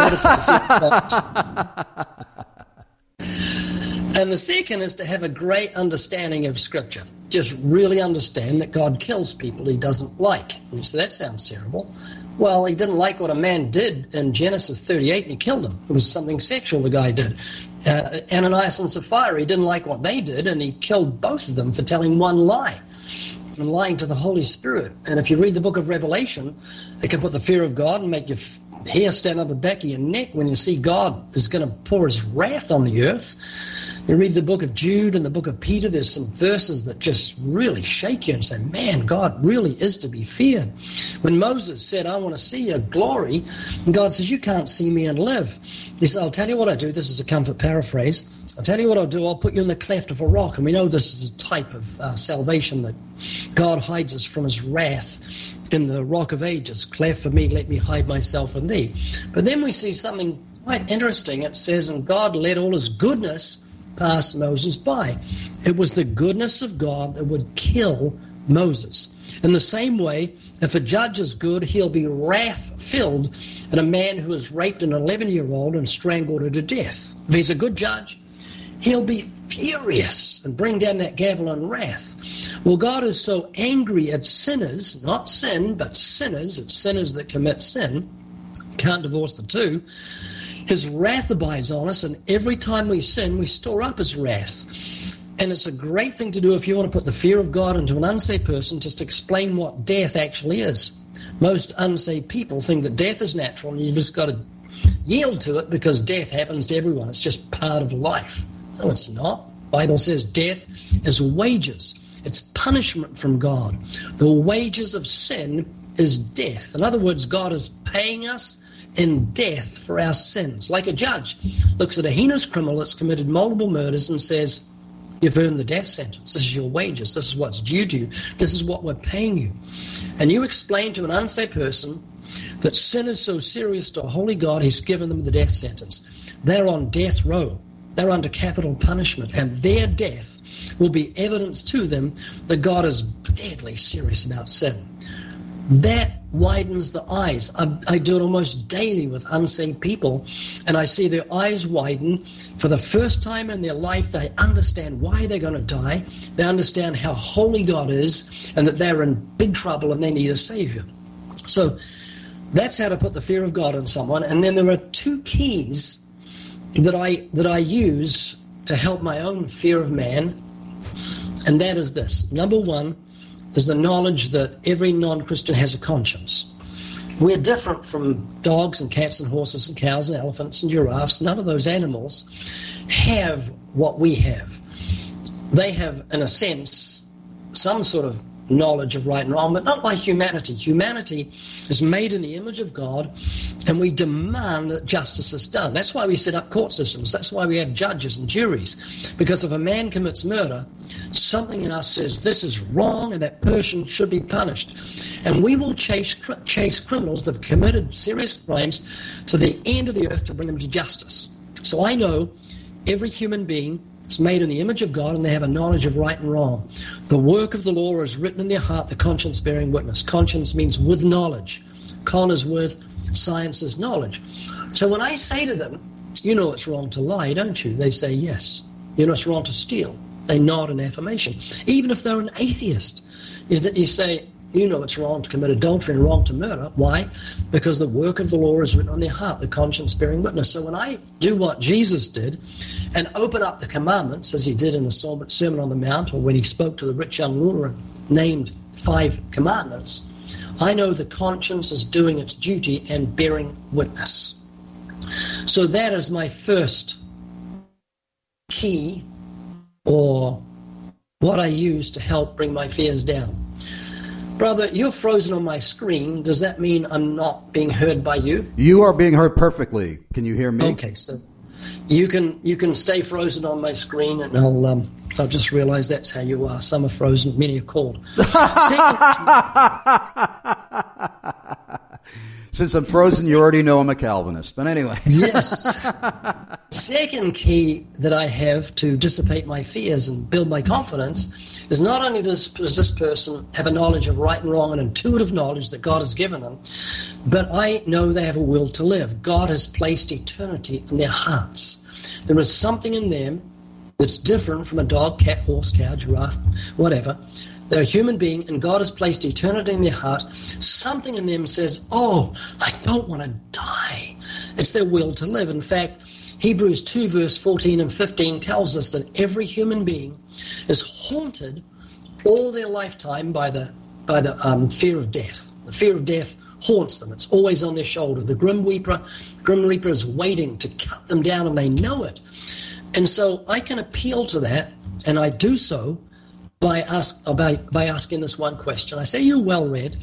and the second is to have a great understanding of Scripture. Just really understand that God kills people he doesn't like. And so that sounds terrible. Well, he didn't like what a man did in Genesis 38 and he killed him. It was something sexual the guy did. Uh, Ananias and Sapphira, he didn't like what they did and he killed both of them for telling one lie and lying to the Holy Spirit. And if you read the book of Revelation, it can put the fear of God and make your hair stand up the back of your neck when you see God is going to pour his wrath on the earth. You read the book of Jude and the book of Peter, there's some verses that just really shake you and say, man, God really is to be feared. When Moses said, I want to see your glory, and God says, you can't see me and live. He said, I'll tell you what I do. This is a comfort paraphrase. I'll tell you what I'll do. I'll put you in the cleft of a rock. And we know this is a type of uh, salvation that God hides us from his wrath in the rock of ages. Cleft for me, let me hide myself in thee. But then we see something quite interesting. It says, and God let all his goodness pass Moses by. It was the goodness of God that would kill Moses. In the same way, if a judge is good, he'll be wrath filled at a man who has raped an 11 year old and strangled her to death. If he's a good judge, he'll be furious and bring down that gavel in wrath. Well, God is so angry at sinners, not sin, but sinners, it's sinners that commit sin. Can't divorce the two his wrath abides on us, and every time we sin, we store up His wrath. And it's a great thing to do if you want to put the fear of God into an unsaved person, just explain what death actually is. Most unsaved people think that death is natural, and you've just got to yield to it because death happens to everyone. It's just part of life. No, it's not. Bible says death is wages. It's punishment from God. The wages of sin is death. In other words, God is paying us in death for our sins. Like a judge looks at a heinous criminal that's committed multiple murders and says, You've earned the death sentence. This is your wages. This is what's due to you. This is what we're paying you. And you explain to an unsaved person that sin is so serious to a holy God, he's given them the death sentence. They're on death row. They're under capital punishment. And their death will be evidence to them that God is deadly serious about sin. That widens the eyes. I, I, do it almost daily with unsaved people, and I see their eyes widen. For the first time in their life, they understand why they're going to die. They understand how holy God is, and that they're in big trouble and they need a Savior. So that's how to put the fear of God in someone. And then there are two keys that I that I use to help my own fear of man, and that is this: number one is the knowledge that every non Christian has a conscience. We're different from dogs and cats and horses and cows and elephants and giraffes. None of those animals have what we have. They have, in a sense, some sort of knowledge of right and wrong, but not by humanity. Humanity is made in the image of God, and we demand that justice is done. That's why we set up court systems. That's why we have judges and juries. Because if a man commits murder, something in us says this is wrong and that person should be punished. And we will chase, chase criminals that have committed serious crimes to the end of the earth to bring them to justice. So I know every human being it's made in the image of God and they have a knowledge of right and wrong. The work of the law is written in their heart, the conscience bearing witness. Conscience means with knowledge. Con is with, science is knowledge. So when I say to them, you know it's wrong to lie, don't you? They say yes. You know it's wrong to steal. They nod in affirmation. Even if they're an atheist, you say, you know it's wrong to commit adultery and wrong to murder. Why? Because the work of the law is written on their heart, the conscience bearing witness. So when I do what Jesus did and open up the commandments, as he did in the Sermon on the Mount, or when he spoke to the rich young ruler and named five commandments, I know the conscience is doing its duty and bearing witness. So that is my first key or what I use to help bring my fears down. Brother, you're frozen on my screen. Does that mean I'm not being heard by you? You are being heard perfectly. Can you hear me? Okay, so you can you can stay frozen on my screen, and I'll um, I've just realize that's how you are. Some are frozen, many are cold. [LAUGHS] Since I'm frozen, you already know I'm a Calvinist. But anyway. yes. [LAUGHS] Second key that I have to dissipate my fears and build my confidence is not only does, does this person have a knowledge of right and wrong and intuitive knowledge that God has given them, but I know they have a will to live. God has placed eternity in their hearts. There is something in them that's different from a dog, cat, horse, cow, giraffe, whatever, They're a human being, and God has placed eternity in their heart. Something in them says, Oh, I don't want to die. It's their will to live. In fact, Hebrews 2, verse 14 and 15 tells us that every human being is haunted all their lifetime by the, by the um, fear of death. The fear of death haunts them. It's always on their shoulder. The Grim Reaper, Grim Reaper is waiting to cut them down, and they know it. And so I can appeal to that, and I do so by, ask, by, by asking this one question. I say, You're well read.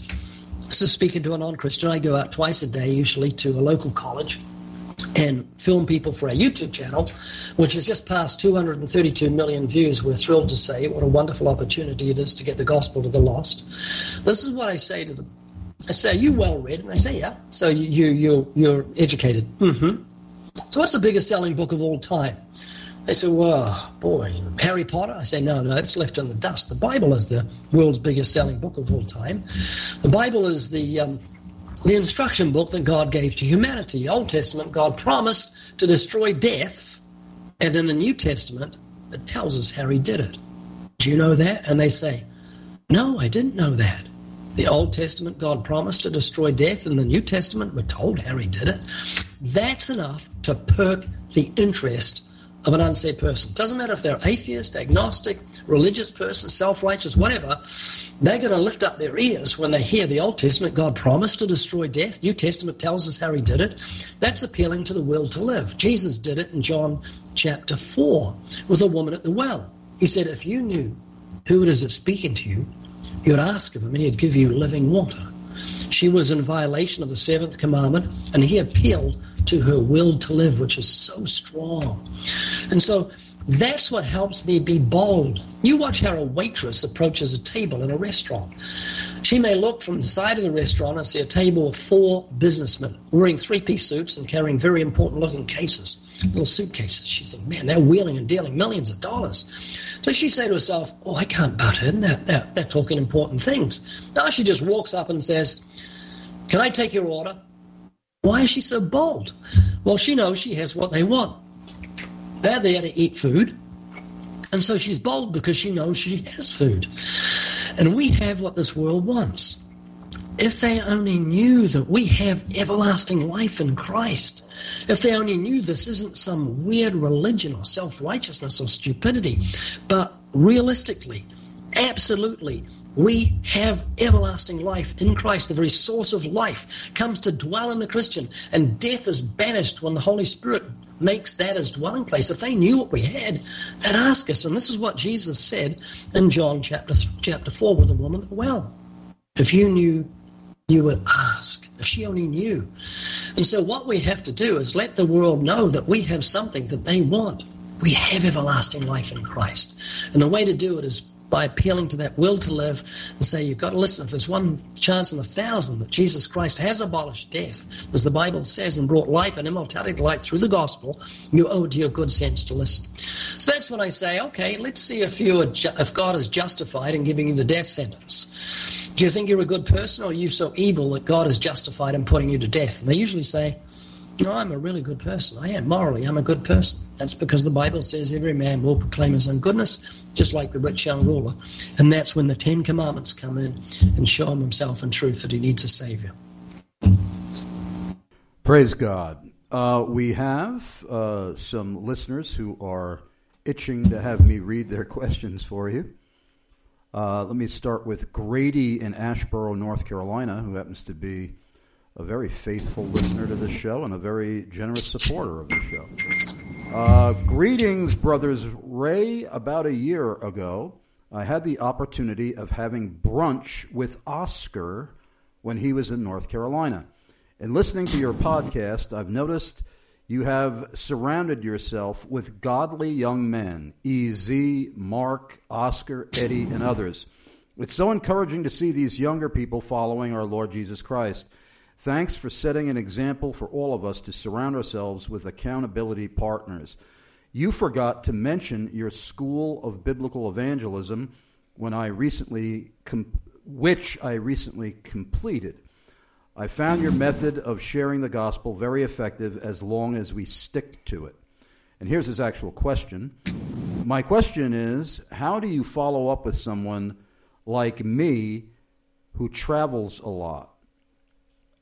This is speaking to a non Christian. I go out twice a day, usually to a local college, and film people for our YouTube channel, which has just passed 232 million views. We're thrilled to say what a wonderful opportunity it is to get the gospel to the lost. This is what I say to them. I say, "Are you well read?" And they say, "Yeah." So you you you you're educated. Mm-hmm. So what's the biggest selling book of all time? They say, well, boy, Harry Potter? I say, no, no, that's left in the dust. The Bible is the world's biggest selling book of all time. The Bible is the, um, the instruction book that God gave to humanity. Old Testament, God promised to destroy death, and in the New Testament, it tells us how he did it. Do you know that? And they say, no, I didn't know that. The Old Testament, God promised to destroy death. In the New Testament, we're told how he did it. That's enough to perk the interest of an unsaved person. Doesn't matter if they're atheist, agnostic, religious person, self-righteous, whatever. They're going to lift up their ears when they hear the Old Testament. God promised to destroy death. New Testament tells us how he did it. That's appealing to the will to live. Jesus did it in John chapter 4 with a woman at the well. He said, if you knew who it is that's speaking to you, you'd ask of him and he'd give you living water. She was in violation of the seventh commandment and he appealed to her will to live, which is so strong. And so that's what helps me be bold. You watch how a waitress approaches a table in a restaurant. She may look from the side of the restaurant and see a table of four businessmen wearing three piece suits and carrying very important looking cases, little suitcases. She said, Man, they're wheeling and dealing millions of dollars. So she say to herself, Oh, I can't butt in. They're, they're, they're talking important things. Now she just walks up and says, Can I take your order? Why is she so bold? Well, she knows she has what they want. They're there to eat food. And so she's bold because she knows she has food. And we have what this world wants. If they only knew that we have everlasting life in Christ, if they only knew this isn't some weird religion or self righteousness or stupidity, but realistically, absolutely, we have everlasting life in Christ. The very source of life comes to dwell in the Christian, and death is banished when the Holy Spirit makes that his dwelling place. If they knew what we had, they'd ask us. And this is what Jesus said in John chapter, chapter 4 with the woman well. If you knew, you would ask. If she only knew. And so what we have to do is let the world know that we have something that they want. We have everlasting life in Christ. And the way to do it is by appealing to that will to live and say, you've got to listen. If there's one chance in a thousand that Jesus Christ has abolished death, as the Bible says, and brought life and immortality to light through the gospel, you owe it to your good sense to listen. So that's when I say, okay, let's see if you ju- if God is justified in giving you the death sentence. Do you think you're a good person, or are you so evil that God is justified in putting you to death? And they usually say, no, I'm a really good person. I am. Morally, I'm a good person. That's because the Bible says every man will proclaim his own goodness, just like the rich young ruler. And that's when the Ten Commandments come in and show him himself in truth that he needs a Savior. Praise God. Uh, we have uh, some listeners who are itching to have me read their [LAUGHS] questions for you. Uh, let me start with Grady in Asheboro, North Carolina, who happens to be a very faithful listener to this show and a very generous supporter of the show. Uh, greetings, brothers Ray. About a year ago, I had the opportunity of having brunch with Oscar when he was in North Carolina. In listening to your podcast, I've noticed you have surrounded yourself with godly young men Ez, Mark, Oscar, Eddie, and others. It's so encouraging to see these younger people following our Lord Jesus Christ. Thanks for setting an example for all of us to surround ourselves with accountability partners. You forgot to mention your School of Biblical Evangelism when I recently, com- which I recently completed. I found your method of sharing the gospel very effective as long as we stick to it. And here's his actual question. My question is How do you follow up with someone like me who travels a lot.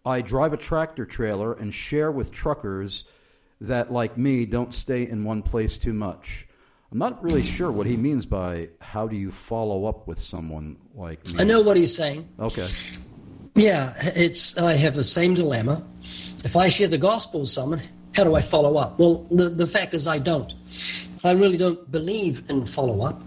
I drive a tractor trailer and share with truckers that, like me, don't stay in one place too much. I'm not really sure what he means by how do you follow up with someone like me. I know what he's saying. Okay. Yeah, it's I have the same dilemma. If I share the gospel with someone, how do I follow up? Well, the, the fact is I don't. I really don't believe in follow up.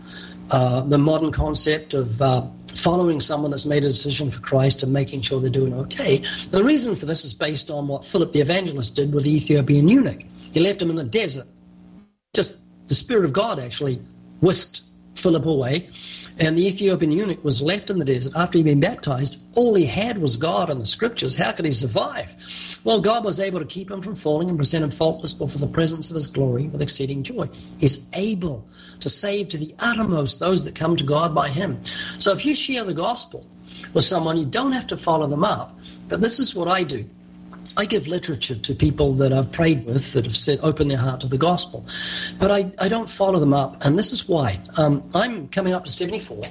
Uh, the modern concept of uh, following someone that's made a decision for Christ and making sure they're doing okay. The reason for this is based on what Philip the evangelist did with the Ethiopian eunuch. He left him in the desert. Just the Spirit of God actually whisked Philip away and the Ethiopian eunuch was left in the desert after he'd been baptized. All he had was God and the scriptures. How could he survive? Well, God was able to keep him from falling and present him faultless before the presence of his glory with exceeding joy. He's able to save to the uttermost those that come to God by him. So if you share the gospel with someone, you don't have to follow them up. But this is what I do. I give literature to people that I've prayed with that have said, open their heart to the gospel. But I, I don't follow them up, and this is why. Um, I'm coming up to 74,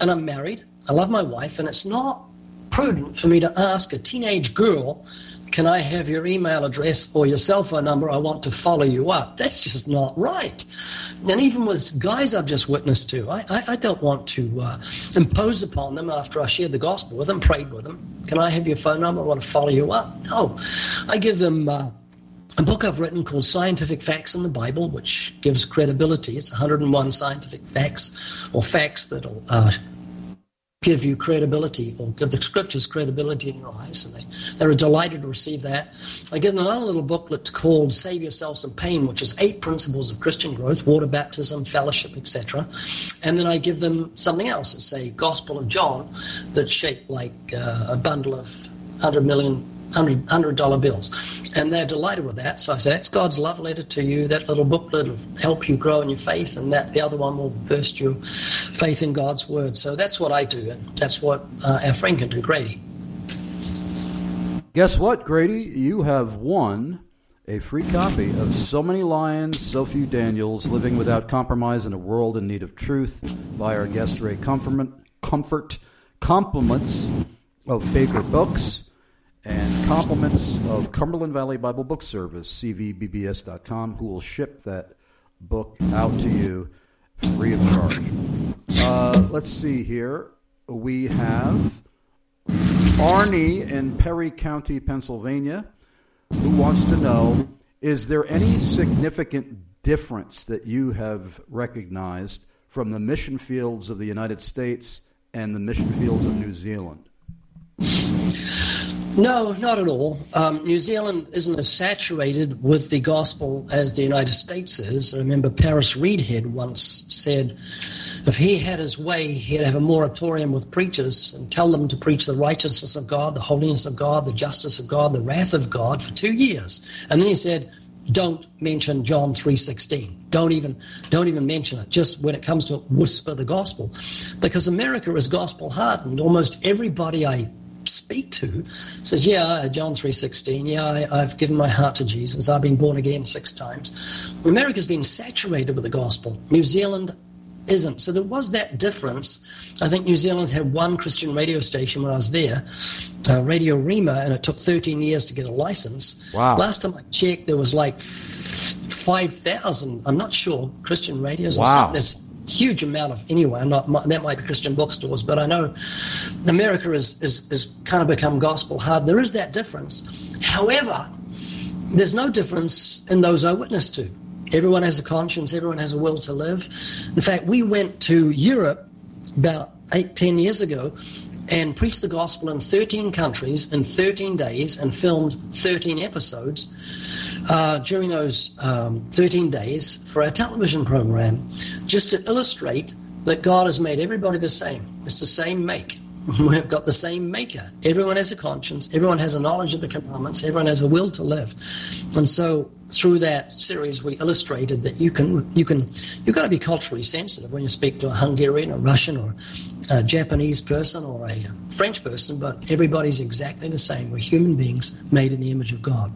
and I'm married. I love my wife, and it's not prudent for me to ask a teenage girl can I have your email address or your cell phone number? I want to follow you up. That's just not right. And even with guys I've just witnessed to, I, I, I don't want to uh, impose upon them after I shared the gospel with them, prayed with them. Can I have your phone number? I want to follow you up. No. I give them. Uh, a book I've written called Scientific Facts in the Bible, which gives credibility. It's 101 scientific facts or facts that'll uh, give you credibility or give the scriptures credibility in your eyes. And they, they were delighted to receive that. I give them another little booklet called Save Yourself Some Pain, which is eight principles of Christian growth, water baptism, fellowship, etc. And then I give them something else. It's a Gospel of John that's shaped like uh, a bundle of 100 million hundred hundred dollar bills, and they're delighted with that. So I say that's God's love letter to you. That little booklet will help you grow in your faith, and that the other one will burst your faith in God's word. So that's what I do, and that's what uh, our friend can do, Grady. Guess what, Grady? You have won a free copy of So Many Lions, So Few Daniels, Living Without Compromise in a World in Need of Truth by our guest Ray Comfort, Comfort Compliments of Baker Books and compliments of Cumberland Valley Bible Book Service, cvbbs.com, who will ship that book out to you free of charge. Uh, let's see here. We have Arnie in Perry County, Pennsylvania, who wants to know Is there any significant difference that you have recognized from the mission fields of the United States and the mission fields of New Zealand? No, not at all. Um, New Zealand isn't as saturated with the gospel as the United States is. I remember Paris Reidhead once said if he had his way, he'd have a moratorium with preachers and tell them to preach the righteousness of God, the holiness of God, the justice of God, the wrath of God for two years. And then he said, don't mention John 3:16. Don't even don't even mention it. Just when it comes to it, whisper the gospel. Because America is gospel hardened. Almost everybody I speak to says, "Yeah, John three sixteen. Yeah, I, have given my heart to Jesus. I've been born again six times." America's been saturated with the gospel. New Zealand isn't. So there was that difference. I think New Zealand had one Christian radio station when I was there, uh, Radio Rhema, and it took 13 years to get a license. Wow. Last time I checked, there was like 5,000, I'm not sure, Christian radios. Wow. There's huge amount of anyway. Not that might be Christian bookstores, but I know America is, is is kind of become gospel hard. There is that difference. However, there's no difference in those I witness to. Everyone has a conscience. Everyone has a will to live. In fact, we went to Europe about eight, ten years ago and preached the gospel in 13 countries in 13 days and filmed 13 episodes uh, during those um, 13 days for our television program, just to illustrate that God has made everybody the same. It's the same make. [LAUGHS] We've got the same maker. Everyone has a conscience. Everyone has a knowledge of the commandments. Everyone has a will to live. And so through that series, we illustrated that you can, you can, you've got to be culturally sensitive when you speak to a Hungarian, a Russian, or a Japanese person, or a French person, but everybody's exactly the same. We're human beings made in the image of God.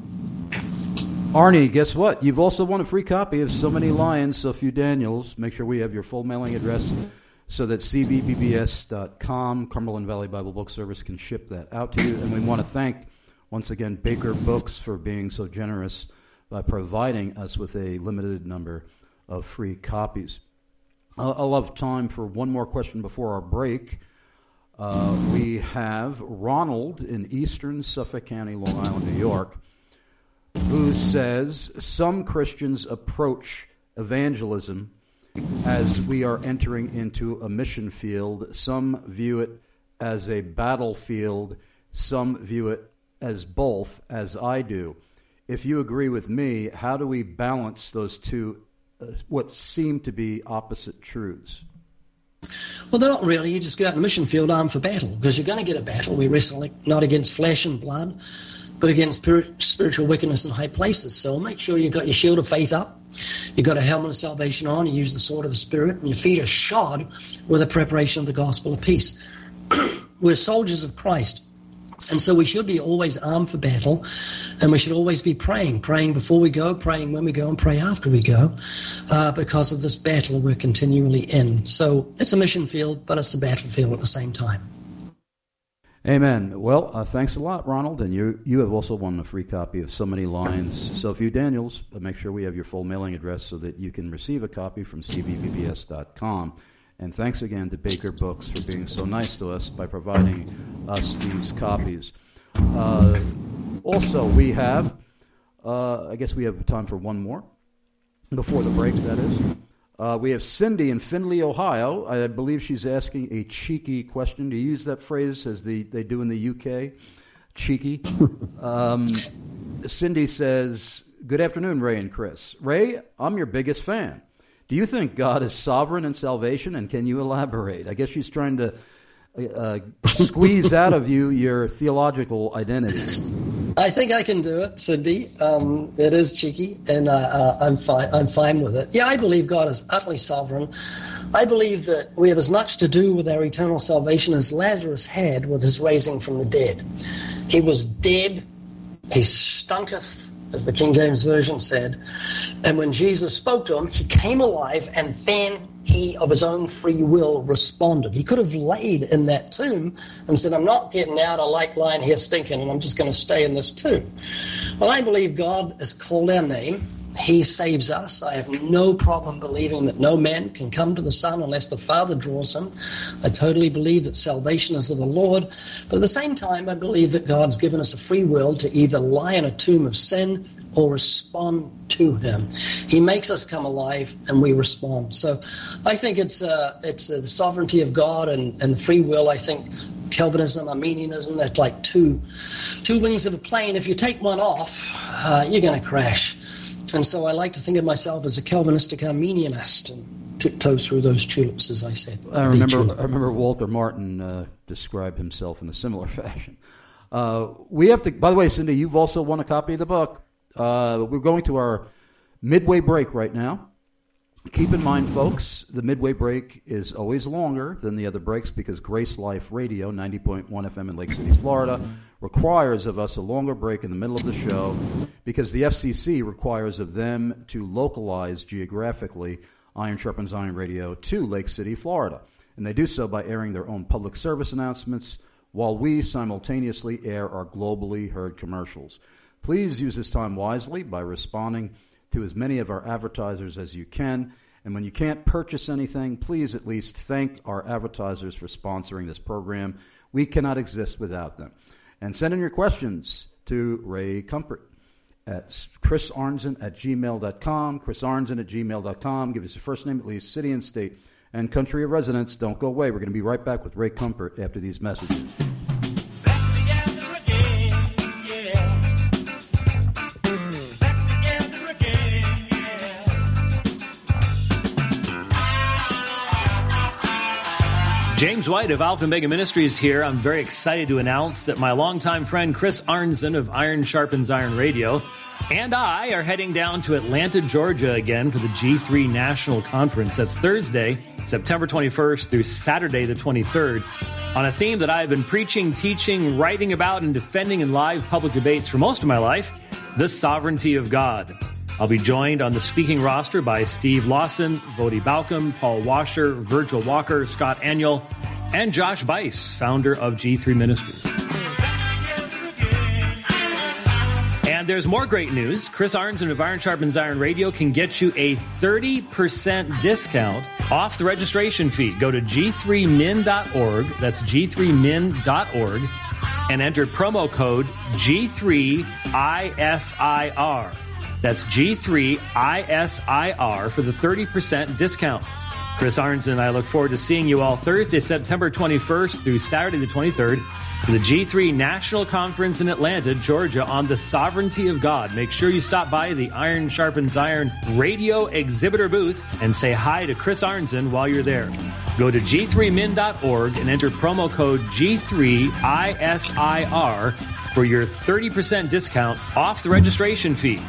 Arnie, guess what? You've also won a free copy of So Many Lions, So Few Daniels. Make sure we have your full mailing address so that cvbbs.com, Cumberland Valley Bible Book Service, can ship that out to you. And we want to thank, once again, Baker Books for being so generous by providing us with a limited number of free copies. I'll have time for one more question before our break. Uh, we have Ronald in eastern Suffolk County, Long Island, New York, who says some Christians approach evangelism as we are entering into a mission field. Some view it as a battlefield, some view it as both, as I do. If you agree with me, how do we balance those two, uh, what seem to be opposite truths? Well, they're not really. You just go out in the mission field armed for battle because you're going to get a battle. We wrestle not against flesh and blood, but against spiritual wickedness in high places. So make sure you've got your shield of faith up. You've got a helmet of salvation on. You use the sword of the Spirit, and your feet are shod with the preparation of the gospel of peace. [CLEARS THROAT] We're soldiers of Christ. And so we should be always armed for battle, and we should always be praying, praying before we go, praying when we go, and pray after we go, uh, because of this battle we're continually in. So it's a mission field, but it's a battlefield at the same time. Amen. Well, uh, thanks a lot, Ronald, and you you have also won a free copy of So Many Lions. So, if you Daniels, make sure we have your full mailing address so that you can receive a copy from cvbbs.com. And thanks again to Baker Books for being so nice to us by providing us these copies. Uh, also, we have, uh, I guess we have time for one more before the break, that is. Uh, we have Cindy in Findlay, Ohio. I believe she's asking a cheeky question. Do you use that phrase as the, they do in the UK? Cheeky. [LAUGHS] Um, Cindy says, Good afternoon, Ray and Chris. Ray, I'm your biggest fan. Do you think God is sovereign in salvation, and can you elaborate? I guess she's trying to uh, squeeze out of you your theological identity. [LAUGHS] I think I can do it, Cindy. Um, it is cheeky, and uh, uh, I'm fine. I'm fine with it. Yeah, I believe God is utterly sovereign. I believe that we have as much to do with our eternal salvation as Lazarus had with his raising from the dead. He was dead. He stunketh as the King James Version said. And when Jesus spoke to him, he came alive and then he, of his own free will, responded. He could have laid in that tomb and said, I'm not getting out. I like lying here stinking and I'm just going to stay in this tomb. Well, I believe God has called our name he saves us. I have no problem believing that no man can come to the Son unless the Father draws him. I totally believe that salvation is of the Lord. But at the same time, I believe that God's given us a free will to either lie in a tomb of sin or respond to Him. He makes us come alive and we respond. So I think it's, uh, it's uh, the sovereignty of God and, and the free will. I think Calvinism, Arminianism, they're like two, two wings of a plane. If you take one off, uh, you're going to crash. And so I like to think of myself as a Calvinistic Arminianist and tiptoe through those tulips, as I said. I remember, I remember Walter Martin uh, described himself in a similar [LAUGHS] fashion. Uh, we have to, by the way, Cindy, you've also won a copy of the book. Uh, we're going to our midway break right now. Keep in mind, folks, the midway break is always longer than the other breaks because Grace Life Radio, 90.1 FM in Lake City, Florida, requires of us a longer break in the middle of the show because the FCC requires of them to localize geographically Iron Sharpens Iron Radio to Lake City, Florida. And they do so by airing their own public service announcements while we simultaneously air our globally heard commercials. Please use this time wisely by responding to as many of our advertisers as you can. And when you can't purchase anything, please at least thank our advertisers for sponsoring this program. We cannot exist without them. And send in your questions to Ray Comfort at chrisarnzen at gmail.com, chrisarnzen at gmail.com. Give us your first name, at least city and state, and country of residence. Don't go away. We're going to be right back with Ray Comfort after these messages. James White of Alpha Omega Ministries here. I'm very excited to announce that my longtime friend Chris Arnzen of Iron Sharpens Iron Radio and I are heading down to Atlanta, Georgia again for the G3 National Conference. That's Thursday, September 21st through Saturday the 23rd on a theme that I have been preaching, teaching, writing about, and defending in live public debates for most of my life the sovereignty of God. I'll be joined on the speaking roster by Steve Lawson, Voddie Baucham, Paul Washer, Virgil Walker, Scott Aniol, and Josh Buice, founder of G3 Ministries. And there's more great news. Chris Arnzen of Iron Sharpens Iron Radio can get you a 30% discount off the registration fee. Go to g3min.org. That's g3min.org and enter promo code G3ISIR. That's G3ISIR for the 30% discount. Chris Arnzen and I look forward to seeing you all Thursday, September 21st through Saturday the 23rd for the G3 National Conference in Atlanta, Georgia on the sovereignty of God. Make sure you stop by the Iron Sharpens Iron radio exhibitor booth and say hi to Chris Arnzen while you're there. Go to g3min.org and enter promo code G3ISIR for your 30% discount off the registration fee.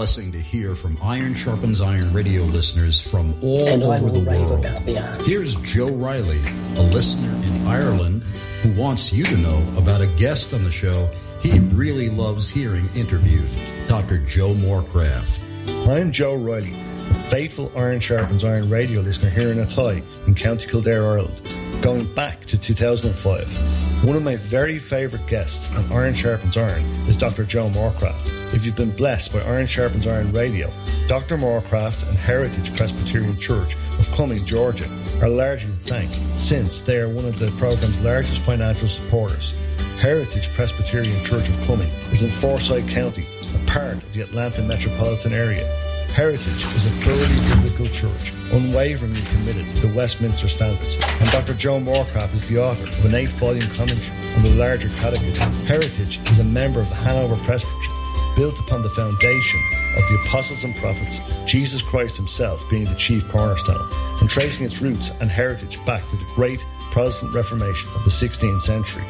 Blessing to hear from Iron Sharpens Iron radio listeners from all And over the world. about the. Here's Joe Riley, a listener in Ireland who wants you to know about a guest on the show he really loves hearing interviewed, Dr. Joe Morecraft. I'm Joe Riley, a faithful Iron Sharpens Iron radio listener here in Athy in County Kildare, Ireland, going back to 2005. One of my very favourite guests on Iron Sharpens Iron is Dr. Joe Morecraft. If you've been blessed by Iron Sharpens Iron radio, Dr. Morecraft and Heritage Presbyterian Church of Cumming, Georgia, are largely to thank since they are one of the program's largest financial supporters. Heritage Presbyterian Church of Cumming is in Forsyth County, a part of the Atlanta metropolitan area. Heritage is a purely biblical church, unwaveringly committed to Westminster standards, and Dr. Joe Morecraft is the author of an eight-volume commentary on the larger catechism. Heritage is a member of the Hanover Presbytery, built upon the foundation of the apostles and prophets, Jesus Christ himself being the chief cornerstone, and tracing its roots and heritage back to the great Protestant Reformation of the 16th century.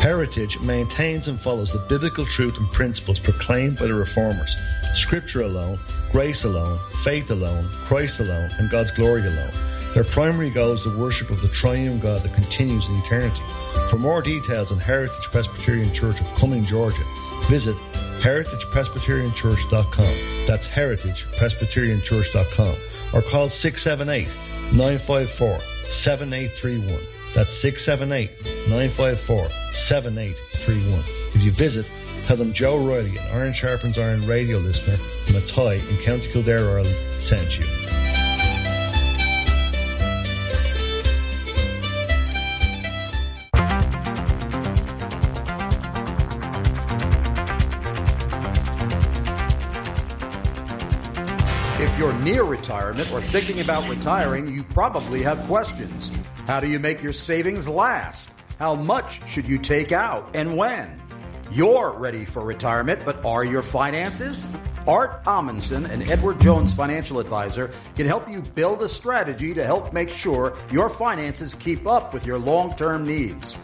Heritage maintains and follows the biblical truth and principles proclaimed by the Reformers. Scripture alone, grace alone, faith alone, Christ alone, and God's glory alone. Their primary goal is the worship of the triune God that continues in eternity. For more details on Heritage Presbyterian Church of Cumming, Georgia, visit heritagepresbyterianchurch.com. That's heritagepresbyterianchurch.com. Or call 678 954 7831. That's 678 954 7831. If you visit, tell them Joe Riley, an Iron Sharpens Iron radio listener from Athy in County Kildare, Ireland, sent you. Near retirement or thinking about retiring, you probably have questions. How do you make your savings last? How much should you take out and when? You're ready for retirement, but are your finances? Art Amundsen, an Edward Jones financial advisor, can help you build a strategy to help make sure your finances keep up with your long term needs.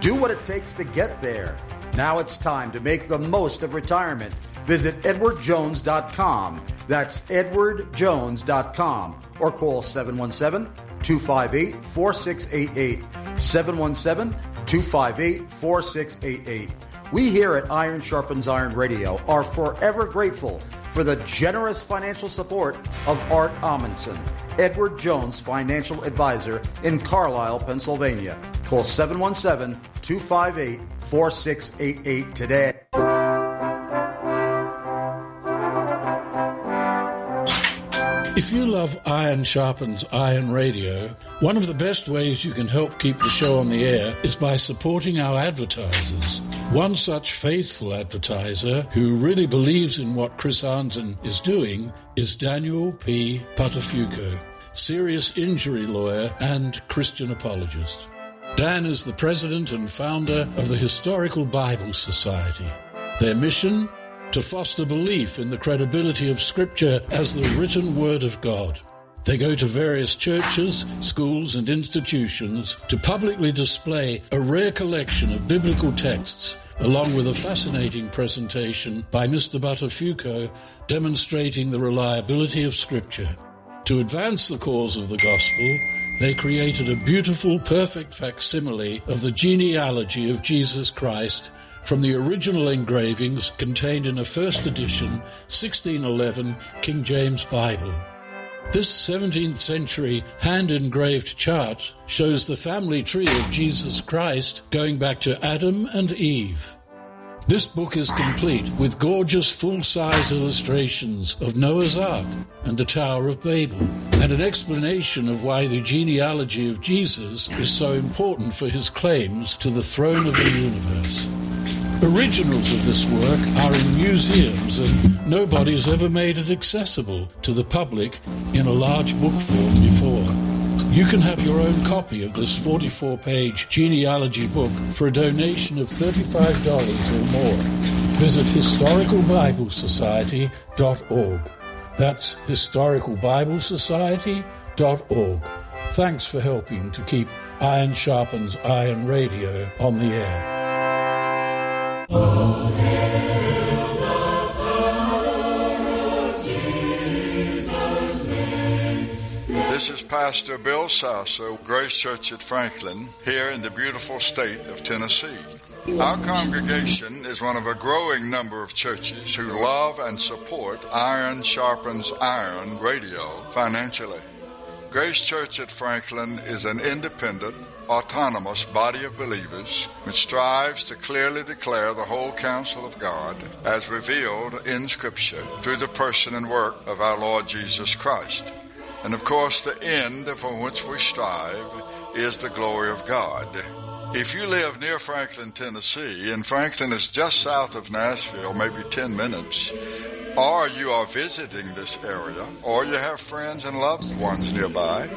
Do what it takes to get there. Now it's time to make the most of retirement. Visit edwardjones.com. That's edwardjones.com or call 717 258 4688. 717 258 4688. We here at Iron Sharpens Iron Radio are forever grateful for the generous financial support of Art Amundsen, Edward Jones financial advisor in Carlisle, Pennsylvania. Call 717 258 4688 today. If you love Iron Sharpens Iron Radio, one of the best ways you can help keep the show on the air is by supporting our advertisers. One such faithful advertiser who really believes in what Chris Arnzen is doing is Daniel P. Buttafuoco, serious injury lawyer and Christian apologist. Dan is the president and founder of the Historical Bible Society. Their mission? To foster belief in the credibility of Scripture as the written Word of God. They go to various churches, schools, and institutions to publicly display a rare collection of biblical texts, along with a fascinating presentation by Mr. Buttafuoco demonstrating the reliability of Scripture. To advance the cause of the gospel, they created a beautiful, perfect facsimile of the genealogy of Jesus Christ from the original engravings contained in a first edition 1611 King James Bible. This 17th century hand engraved chart shows the family tree of Jesus Christ going back to Adam and Eve. This book is complete with gorgeous full-size illustrations of Noah's Ark and the Tower of Babel, and an explanation of why the genealogy of Jesus is so important for his claims to the throne of the universe. Originals of this work are in museums and nobody has ever made it accessible to the public in a large book form before. You can have your own copy of this 44-page genealogy book for a donation of $35 or more. Visit historicalbiblesociety.org. That's historicalbiblesociety.org. Thanks for helping to keep Iron Sharpens Iron Radio on the air. This is Pastor Bill Sasso, Grace Church at Franklin, here in the beautiful state of Tennessee. Our congregation is one of a growing number of churches who love and support Iron Sharpens Iron radio financially. Grace Church at Franklin is an independent, autonomous body of believers which strives to clearly declare the whole counsel of God as revealed in Scripture through the person and work of our Lord Jesus Christ. And of course, the end for which we strive is the glory of God. If you live near Franklin, Tennessee, and Franklin is just south of Nashville, maybe 10 minutes, or you are visiting this area, or you have friends and loved ones nearby,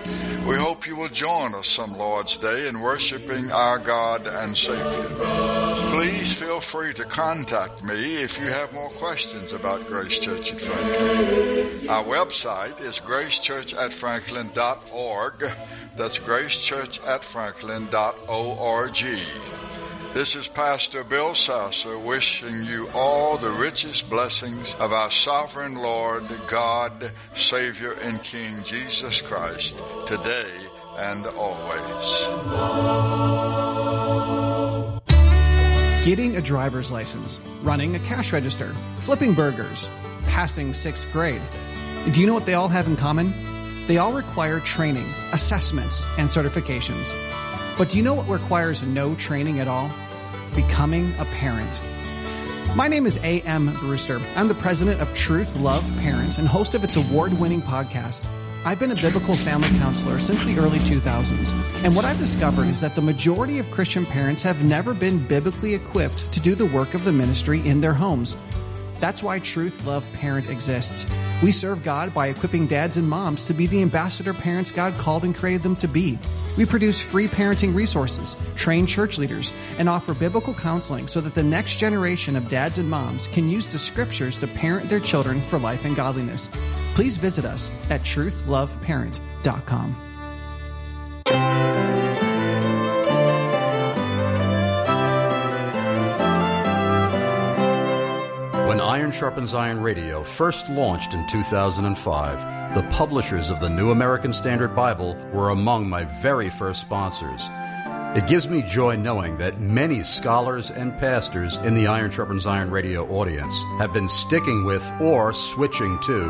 we hope you will join us some Lord's Day in worshiping our God and Savior. Please feel free to contact me if you have more questions about Grace Church at Franklin. Our website is gracechurchatfranklin.org. That's gracechurchatfranklin.org. This is Pastor Bill Sasser wishing you all the richest blessings of our sovereign Lord, God, Savior, and King Jesus Christ today and always. Getting a driver's license, running a cash register, flipping burgers, passing sixth grade. Do you know what they all have in common? They all require training, assessments, and certifications. But do you know what requires no training at all? Becoming a parent. My name is A.M. Brewster. I'm the president of Truth Love Parent and host of its award winning podcast. I've been a biblical family counselor since the early 2000s, and what I've discovered is that the majority of Christian parents have never been biblically equipped to do the work of the ministry in their homes. That's why Truth Love Parent exists. We serve God by equipping dads and moms to be the ambassador parents God called and created them to be. We produce free parenting resources, train church leaders, and offer biblical counseling so that the next generation of dads and moms can use the scriptures to parent their children for life and godliness. Please visit us at truthloveparent.com. Iron Sharpens Iron Radio first launched in 2005, the publishers of the New American Standard Bible were among my very first sponsors. It gives me joy knowing that many scholars and pastors in the Iron Sharpens Iron Radio audience have been sticking with or switching to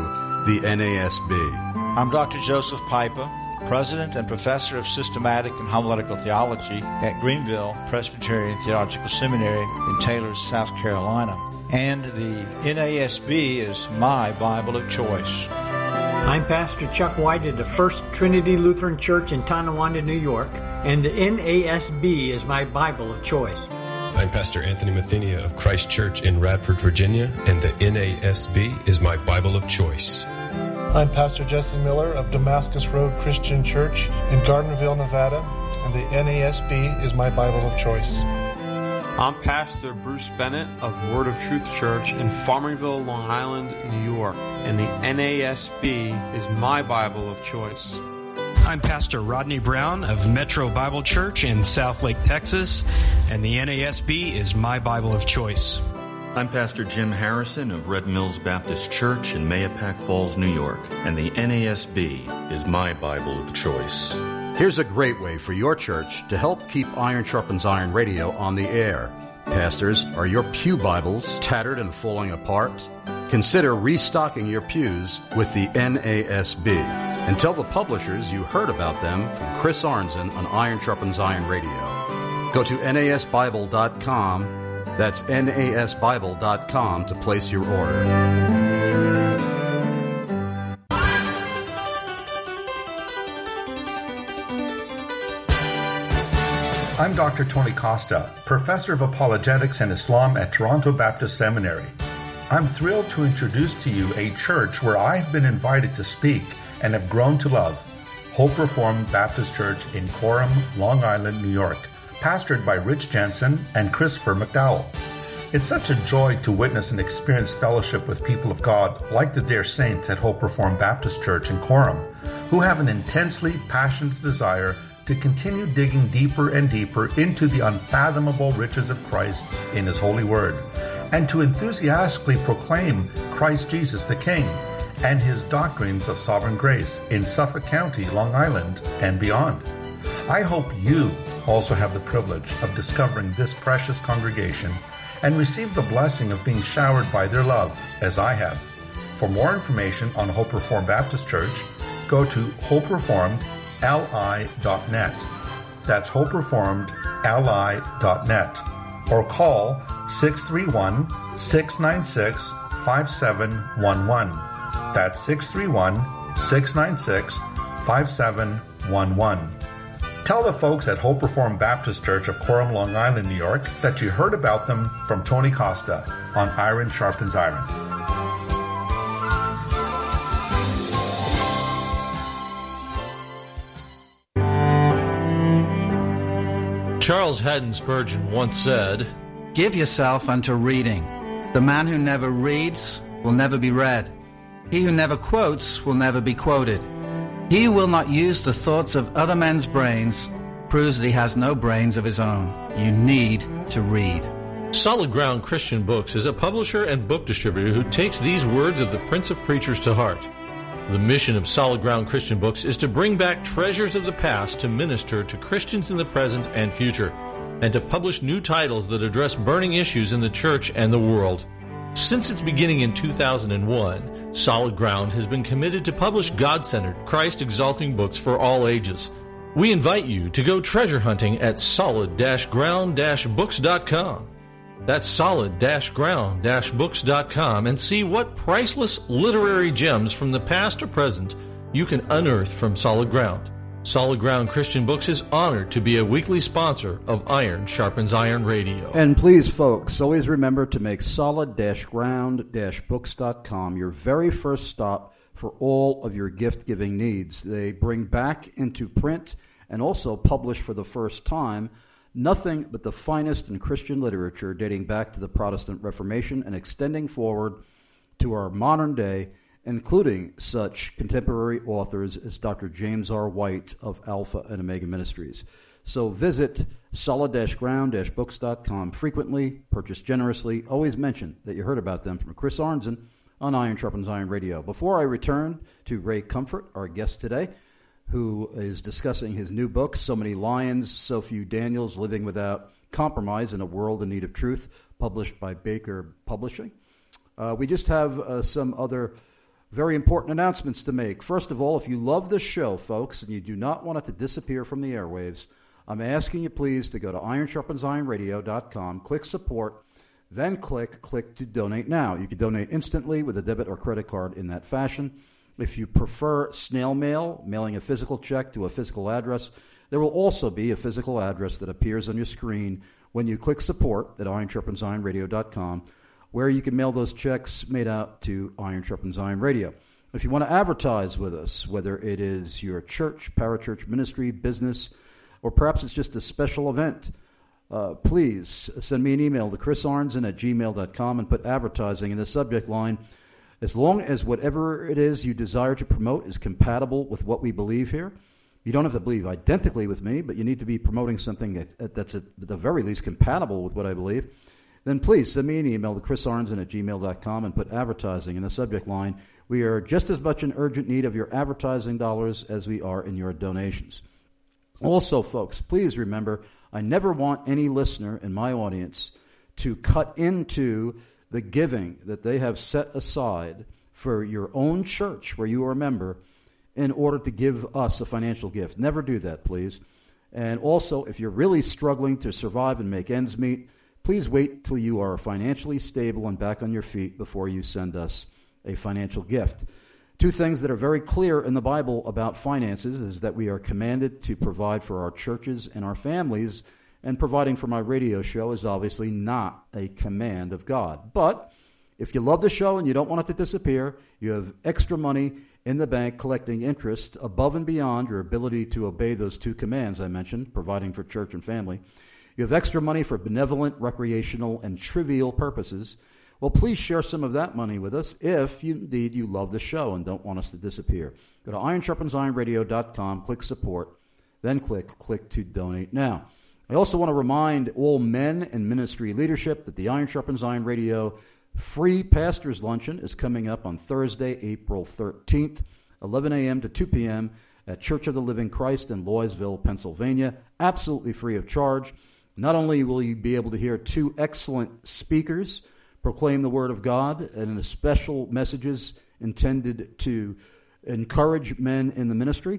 the NASB. I'm Dr. Joseph Pipa, President and Professor of Systematic and Homiletical Theology at Greenville Presbyterian Theological Seminary in Taylor, South Carolina. And the NASB is my Bible of choice. I'm Pastor Chuck White at the First Trinity Lutheran Church in Tonawanda, New York, and the NASB is my Bible of choice. I'm Pastor Anthony Mathenia of Christ Church in Radford, Virginia, and the NASB is my Bible of choice. I'm Pastor Jesse Miller of Damascus Road Christian Church in Gardnerville, Nevada, and the NASB is my Bible of choice. I'm Pastor Bruce Bennett of Word of Truth Church in Farmingville, Long Island, New York, and the NASB is my Bible of choice. I'm Pastor Rodney Brown of Metro Bible Church in Southlake, Texas, and the NASB is my Bible of choice. I'm Pastor Jim Harrison of Red Mills Baptist Church in Mahopac Falls, New York, and the NASB is my Bible of choice. Here's a great way for your church to help keep Iron Sharpens Iron Radio on the air. Pastors, are your Pew Bibles tattered and falling apart? Consider restocking your pews with the NASB. And tell the publishers you heard about them from Chris Arnzen on Iron Sharpens Iron Radio. Go to nasbible.com. That's nasbible.com to place your order. I'm Dr. Tony Costa, Professor of Apologetics and Islam at Toronto Baptist Seminary. I'm thrilled to introduce to you a church where I've been invited to speak and have grown to love Hope Reformed Baptist Church in Coram, Long Island, New York, pastored by Rich Jensen and Christopher McDowell. It's such a joy to witness and experience fellowship with people of God like the dear saints at Hope Reformed Baptist Church in Coram, who have an intensely passionate desire to continue digging deeper and deeper into the unfathomable riches of Christ in His holy word, and to enthusiastically proclaim Christ Jesus the King and His doctrines of sovereign grace in Suffolk County, Long Island, and beyond. I hope you also have the privilege of discovering this precious congregation and receive the blessing of being showered by their love as I have. For more information on Hope Reformed Baptist Church, go to hopereformed.com li.net. That's hopereformedli.net. Or call 631 696 5711. That's 631 696 5711. Tell the folks at Hope Reformed Baptist Church of Coram, Long Island, New York that you heard about them from Tony Costa on Iron Sharpens Iron. Charles Haddon Spurgeon once said, Give yourself unto reading. The man who never reads will never be read. He who never quotes will never be quoted. He who will not use the thoughts of other men's brains proves that he has no brains of his own. You need to read. Solid Ground Christian Books is a publisher and book distributor who takes these words of the Prince of Preachers to heart. The mission of Solid Ground Christian Books is to bring back treasures of the past to minister to Christians in the present and future, and to publish new titles that address burning issues in the church and the world. Since its beginning in 2001, Solid Ground has been committed to publish God centered, Christ exalting books for all ages. We invite you to go treasure hunting at solid ground books.com. That's solid-ground-books.com and see what priceless literary gems from the past or present you can unearth from Solid Ground. Solid Ground Christian Books is honored to be a weekly sponsor of Iron Sharpens Iron Radio. And please, folks, always remember to make solid-ground-books.com your very first stop for all of your gift-giving needs. They bring back into print and also publish for the first time nothing but the finest in Christian literature dating back to the Protestant Reformation and extending forward to our modern day, including such contemporary authors as Dr. James R. White of Alpha and Omega Ministries. So visit solid-ground-books.com frequently, purchase generously, always mention that you heard about them from Chris Arnzen on Iron Sharpens Iron Radio. Before I return to Ray Comfort, our guest today, who is discussing his new book, So Many Lions, So Few Daniels Living Without Compromise in a World in Need of Truth, published by Baker Publishing. Uh, we just have uh, some other very important announcements to make. First of all, if you love this show, folks, and you do not want it to disappear from the airwaves, I'm asking you please to go to ironsharpensironradio.com, click support, then click click to donate now. You can donate instantly with a debit or credit card in that fashion. If you prefer snail mail, mailing a physical check to a physical address, there will also be a physical address that appears on your screen when you click support at ironsharpensIronRadio.com, where you can mail those checks made out to Iron Sharpens Iron Radio. If you want to advertise with us, whether it is your church, parachurch ministry, business, or perhaps it's just a special event, uh, please send me an email to chrisarnzen at gmail.com and put advertising in the subject line. As long as whatever it is you desire to promote is compatible with what we believe here, you don't have to believe identically with me, but you need to be promoting something that's at the very least compatible with what I believe, then please send me an email to chrisarnzen at gmail.com and put advertising in the subject line. We are just as much in urgent need of your advertising dollars as we are in your donations. Also, folks, please remember I never want any listener in my audience to cut into the giving that they have set aside for your own church where you are a member in order to give us a financial gift. Never do that, please. And also, if you're really struggling to survive and make ends meet, please wait till you are financially stable and back on your feet before you send us a financial gift. Two things that are very clear in the Bible about finances is that we are commanded to provide for our churches and our families, and providing for my radio show is obviously not a command of God. But if you love the show and you don't want it to disappear, you have extra money in the bank collecting interest above and beyond your ability to obey those two commands I mentioned, providing for church and family. You have extra money for benevolent, recreational, and trivial purposes. Well, please share some of that money with us if you, indeed you love the show and don't want us to disappear. Go to ironsharpensironradio.com, click support, then click click to donate now. I also want to remind all men in ministry leadership that the Iron Sharpens Iron Radio free pastors luncheon is coming up on Thursday, April 13th, 11 a.m. to 2 p.m. at Church of the Living Christ in Loysville, Pennsylvania. Absolutely free of charge. Not only will you be able to hear two excellent speakers proclaim the Word of God and special messages intended to encourage men in the ministry.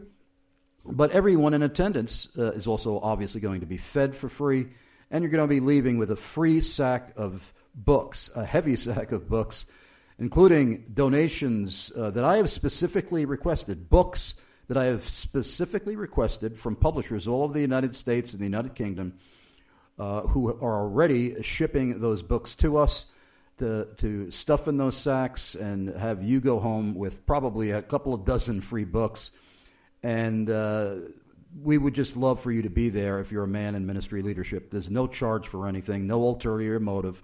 But everyone in attendance uh, is also obviously going to be fed for free, and you're going to be leaving with a free sack of books, a heavy [LAUGHS] sack of books, including donations uh, that I have specifically requested, books that I have specifically requested from publishers all over the United States and the United Kingdom uh, who are already shipping those books to us to, to stuff in those sacks and have you go home with probably a couple of dozen free books. And uh, we would just love for you to be there if you're a man in ministry leadership. There's no charge for anything, no ulterior motive.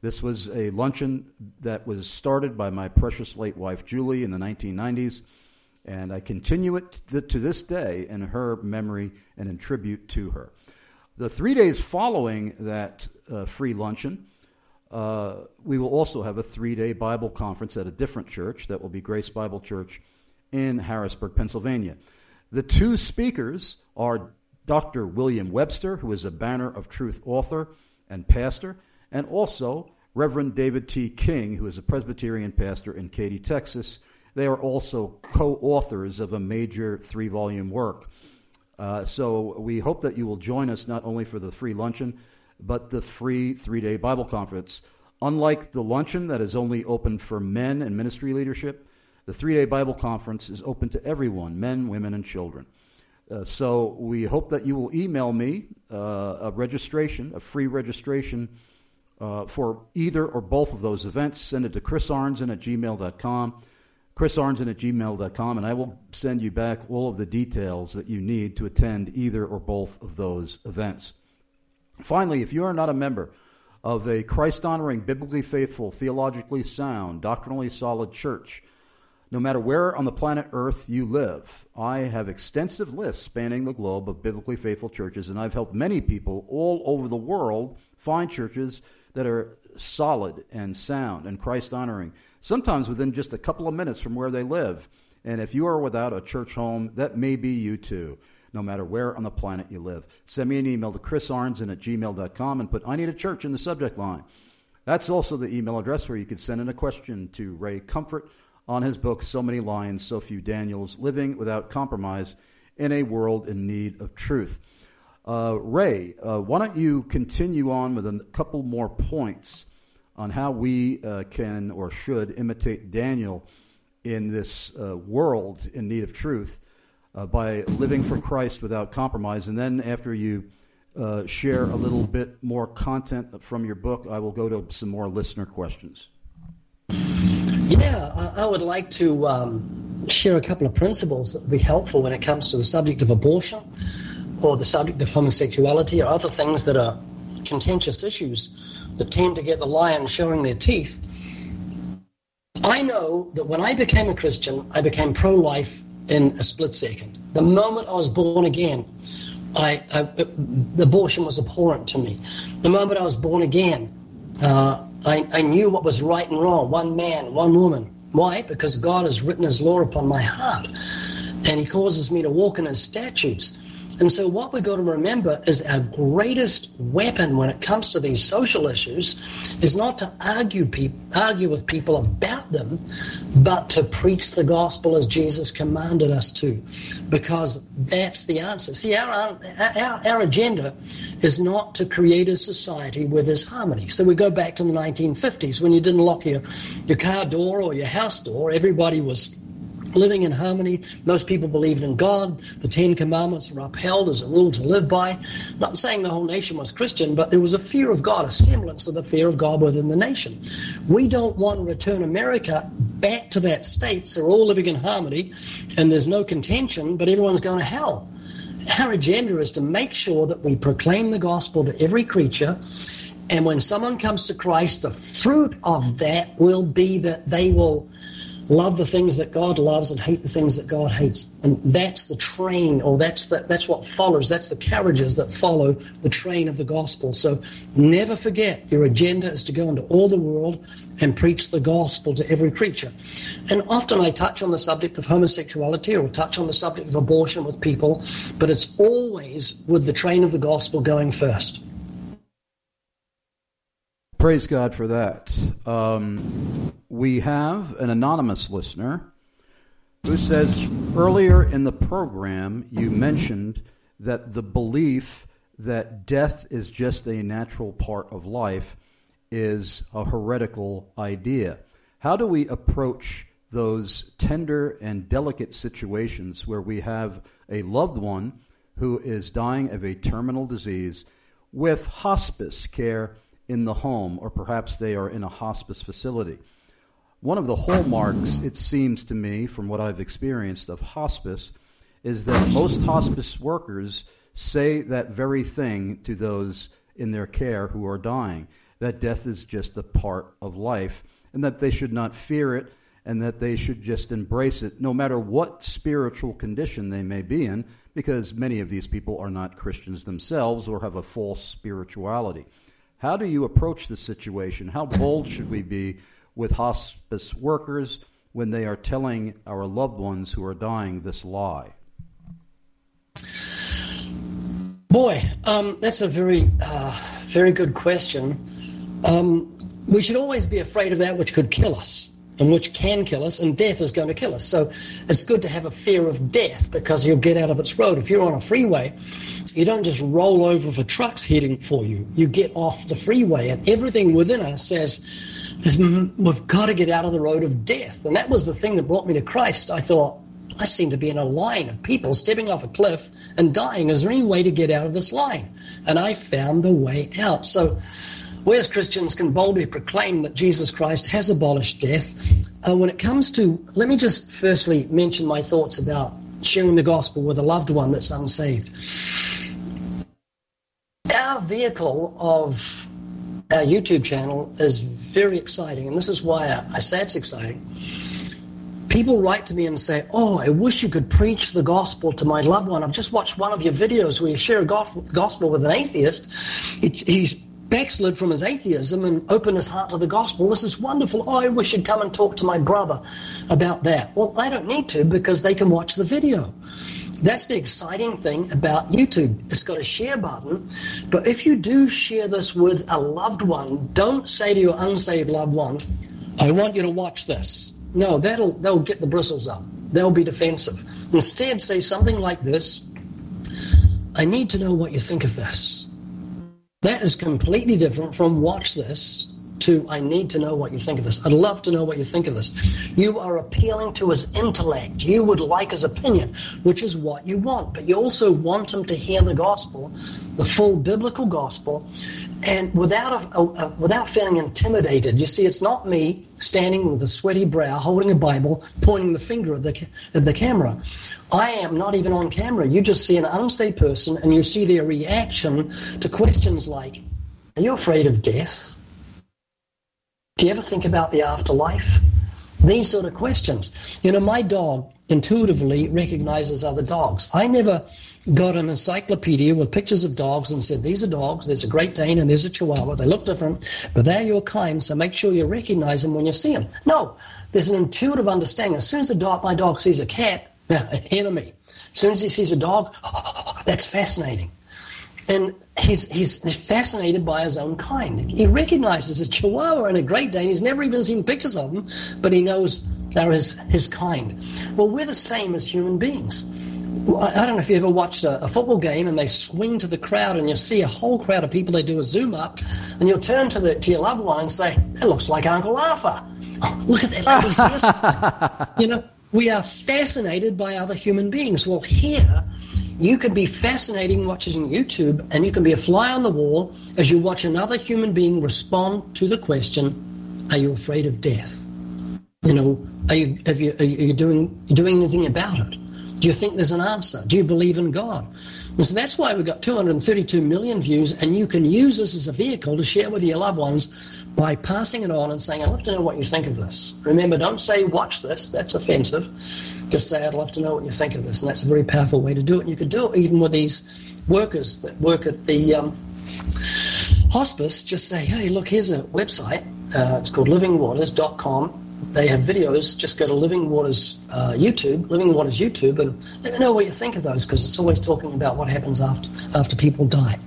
This was a luncheon that was started by my precious late wife, Julie, in the 1990s. And I continue it to this day in her memory and in tribute to her. The three days following that uh, free luncheon, uh, we will also have a three day Bible conference at a different church that will be Grace Bible Church in Harrisburg, Pennsylvania. The two speakers are Dr. William Webster, who is a Banner of Truth author and pastor, and also Reverend David T. King, who is a Presbyterian pastor in Katy, Texas. They are also co authors of a major three volume work. Uh, so we hope that you will join us not only for the free luncheon, but the free three day Bible conference. Unlike the luncheon that is only open for men and ministry leadership, the three day Bible conference is open to everyone men, women, and children. Uh, so we hope that you will email me uh, a registration, a free registration uh, for either or both of those events. Send it to chrisarnzen at gmail.com, chrisarnzen at gmail.com, and I will send you back all of the details that you need to attend either or both of those events. Finally, if you are not a member of a Christ honoring, biblically faithful, theologically sound, doctrinally solid church, no matter where on the planet Earth you live, I have extensive lists spanning the globe of biblically faithful churches, and I've helped many people all over the world find churches that are solid and sound and Christ honoring, sometimes within just a couple of minutes from where they live. And if you are without a church home, that may be you too no matter where on the planet you live. Send me an email to chrisarnzen at gmail.com and put I need a church in the subject line. That's also the email address where you could send in a question to Ray Comfort on his book, So Many Lions, So Few Daniels Living Without Compromise in a World in Need of Truth. Uh, Ray, uh, why don't you continue on with a couple more points on how we uh, can or should imitate Daniel in this uh, world in need of truth? uh, by living for Christ without compromise. And then after you uh, share a little bit more content from your book, I will go to some more listener questions. Yeah, I, would like to um, share a couple of principles that would be helpful when it comes to the subject of abortion or the subject of homosexuality or other things that are contentious issues that tend to get the lion showing their teeth, I know that when I became a Christian, I became pro life in a split second. The moment I was born again, I, I, abortion was abhorrent to me. The moment I was born again, uh, I, I knew what was right and wrong. One man, one woman. Why? Because God has written His law upon my heart, and He causes me to walk in His statutes. And so, what we've got to remember is our greatest weapon when it comes to these social issues is not to argue, pe- argue with people about them, but to preach the gospel as Jesus commanded us to, because that's the answer. See, our, our, our agenda is not to create a society where there's harmony. So, we go back to the 1950s when you didn't lock your, your car door or your house door, everybody was living in harmony. Most people believed in God. The Ten Commandments were upheld as a rule to live by. Not saying the whole nation was Christian, but there was a fear of God, a semblance of the fear of God within the nation. We don't want to return America back to that state so we're all living in harmony and there's no contention, but everyone's going to hell. Our agenda is to make sure that we proclaim the gospel to every creature. And when someone comes to Christ, the fruit of that will be that they will love the things that God loves and hate the things that God hates. And that's the train, or that's the, that's what follows. That's the carriages that follow the train of the gospel. So never forget your agenda is to go into all the world and preach the gospel to every creature. And often I touch on the subject of homosexuality or touch on the subject of abortion with people, but it's always with the train of the gospel going first. Praise God for that. Um, we have an anonymous listener who says earlier in the program you mentioned that the belief that death is just a natural part of life is a heretical idea. How do we approach those tender and delicate situations where we have a loved one who is dying of a terminal disease with hospice care? In the home, or perhaps they are in a hospice facility. One of the hallmarks, it seems to me, from what I've experienced of hospice, is that most hospice workers say that very thing to those in their care who are dying that death is just a part of life, and that they should not fear it, and that they should just embrace it, no matter what spiritual condition they may be in, because many of these people are not Christians themselves or have a false spirituality. How do you approach the situation? How bold should we be with hospice workers when they are telling our loved ones who are dying this lie? Boy, um, that's a very, uh, very good question. Um, we should always be afraid of that which could kill us and which can kill us, and death is going to kill us. So it's good to have a fear of death because you'll get out of its road. If you're on a freeway you don't just roll over for trucks heading for you. You get off the freeway, and everything within us says, we've got to get out of the road of death. And that was the thing that brought me to Christ. I thought, I seem to be in a line of people stepping off a cliff and dying. Is there any way to get out of this line? And I found the way out. So, we as Christians can boldly proclaim that Jesus Christ has abolished death. Uh, when it comes to, let me just firstly mention my thoughts about sharing the gospel with a loved one that's unsaved our vehicle of our YouTube channel is very exciting, and this is why I, say it's exciting. People write to me and say, Oh, I wish you could preach the gospel to my loved one. I've just watched one of your videos where you share gospel with an atheist. He, he's backslid from his atheism and opened his heart to the gospel. This is wonderful. Oh, I wish you'd come and talk to my brother about that. Well, I don't need to because they can watch the video. That's the exciting thing about YouTube. It's got a share button, but if you do share this with a loved one, don't say to your unsaved loved one, I want you to watch this. No, that'll they'll get the bristles up. They'll be defensive. Instead, say something like this I need to know what you think of this. That is completely different from watch this to I need to know what you think of this. I'd love to know what you think of this. You are appealing to his intellect. You would like his opinion, which is what you want. But you also want him to hear the gospel, the full biblical gospel, and without a, a, a, without feeling intimidated. You see, it's not me standing with a sweaty brow, holding a Bible, pointing the finger at the at the camera. I am not even on camera. You just see an unsaved person, and you see their reaction to questions like, Are you afraid of death? Do you ever think about the afterlife? These sort of questions. You know, my dog intuitively recognizes other dogs. I never got an encyclopedia with pictures of dogs and said, these are dogs, there's a Great Dane and there's a Chihuahua. They look different, but they're your kind, so make sure you recognize them when you see them. No, there's an intuitive understanding. As soon as the dog, my dog sees a cat, [LAUGHS] enemy. As soon as he sees a dog, [GASPS] that's fascinating. And he's, he's fascinated by his own kind. He recognizes a Chihuahua and a Great Dane. He's never even seen pictures of them, but he knows they're his, his kind. Well, we're the same as human beings. I don't know if you ever watched a, a, football game and they swing to the crowd and you see a whole crowd of people. They do a zoom up, and you'll turn to the to your loved one and say, "That looks like Uncle Arthur. Oh, look at that lady's [LAUGHS] hair." you know, we are fascinated by other human beings. Well, here you could be fascinating watching YouTube, and you can be a fly on the wall as you watch another human being respond to the question, "Are you afraid of death?" You know, are you, you, are you doing, doing anything about it? Do you think there's an answer? Do you believe in God? And so that's why we've got 232 million views, and you can use this as a vehicle to share with your loved ones by passing it on and saying, I'd love to know what you think of this. Remember, don't say, watch this, that's offensive. Just say, I'd love to know what you think of this. And that's a very powerful way to do it. And you can do it even with these workers that work at the um, hospice. Just say, hey, look, here's a website. Uh, it's called livingwaters.com they have videos. Just go to Living Waters uh, YouTube, Living Waters YouTube, and let me know what you think of those because it's always talking about what happens after after people die.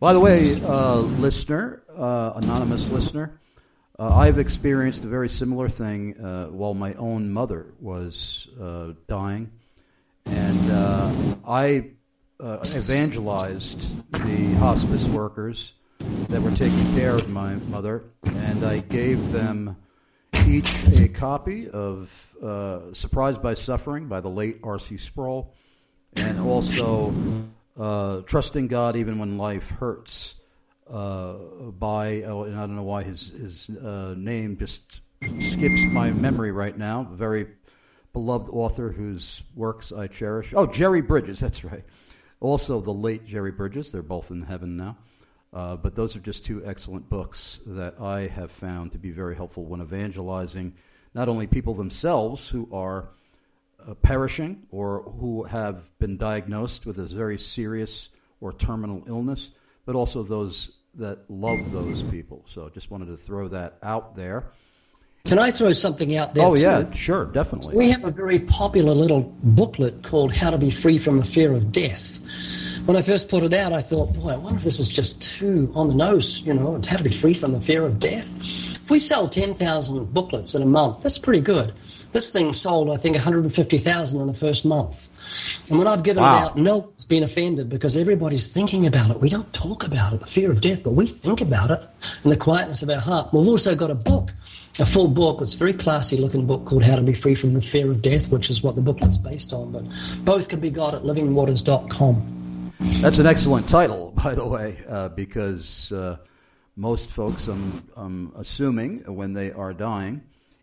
By the way, uh, listener, uh, anonymous listener, uh, I've experienced a very similar thing uh, while my own mother was uh, dying, and I evangelized the hospice workers that were taking care of my mother, and I gave them each a copy of uh, Surprised by Suffering by the late R.C. Sproul, and also uh, Trusting God Even When Life Hurts uh, by, oh, and I don't know why his, his uh, name just skips my memory right now, very beloved author whose works I cherish. Oh, Jerry Bridges, that's right. Also, the late Jerry Bridges, they're both in heaven now. Uh, but those are just two excellent books that I have found to be very helpful when evangelizing not only people themselves who are uh, perishing or who have been diagnosed with a very serious or terminal illness, but also those that love those people. So I just wanted to throw that out there. Can I throw something out there? Oh, too? yeah, sure, definitely. We have a very popular little booklet called How to Be Free from the Fear of Death when I first put it out, I thought, boy, I wonder if this is just too on the nose, you know, it's how to be free from the fear of death. If we sell 10,000 booklets in a month, that's pretty good. This thing sold, I think, 150,000 in the first month. And when I've given wow. it out, no one's been offended because everybody's thinking about it. We don't talk about it, the fear of death, but we think about it in the quietness of our heart. We've also got a book, a full book. It's a very classy looking book called How to Be Free from the Fear of Death, which is what the booklet's based on. But both can be got at livingwaters.com. That's an excellent title, [LAUGHS] by the way, uh, because uh, most folks, I'm, I'm, assuming, when they are dying,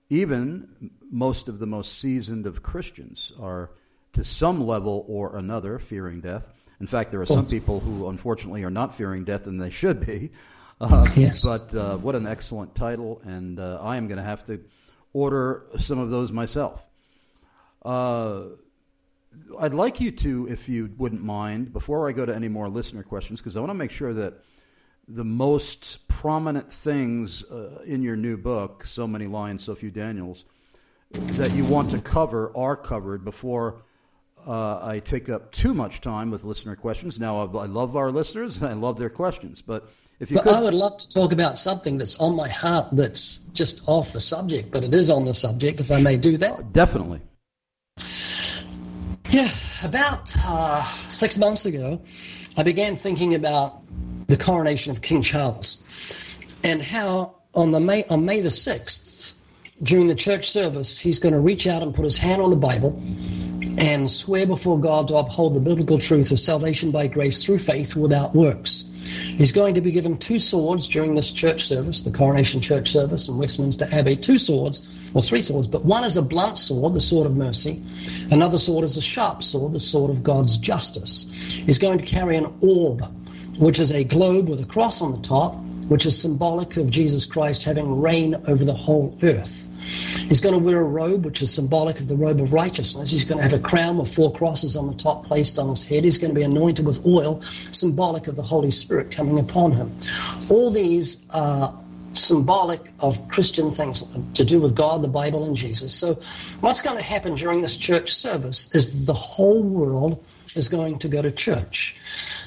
even most of the most seasoned of Christians are, to some level or another, fearing death. In fact, there are some people who, unfortunately, are not fearing death, and they should be. [LAUGHS] Uh, yes. But uh, what an excellent title, and uh, I am going to have to order some of those myself. I'd like you to, if you wouldn't mind, before I go to any more listener questions, because I want to make sure that the most prominent things uh, in your new book, So Many Lions, So Few Daniels, that you want to cover are covered before uh, I take up too much time with listener questions. Now, I, I love our listeners and I love their questions, but if you but could... I would love to talk about something that's on my heart that's just off the subject, but it is on the subject, if I may do that. Uh, definitely. Yeah, about uh, six months ago, I began thinking about the coronation of King Charles and how on the May on May the sixth, during the church service, he's going to reach out and put his hand on the Bible and swear before God to uphold the biblical truth of salvation by grace through faith without works. He's going to be given two swords during this church service, the coronation church service in Westminster Abbey, two swords, or three swords, but one is a blunt sword, the sword of mercy. Another sword is a sharp sword, the sword of God's justice. He's going to carry an orb which is a globe with a cross on the top, which is symbolic of Jesus Christ having reign over the whole earth. He's going to wear a robe, which is symbolic of the robe of righteousness. He's going to have a crown with four crosses on the top placed on his head. He's going to be anointed with oil, symbolic of the Holy Spirit coming upon him. All these are symbolic of Christian things to do with God, the Bible, and Jesus. So, what's going to happen during this church service is the whole world is going to go to church.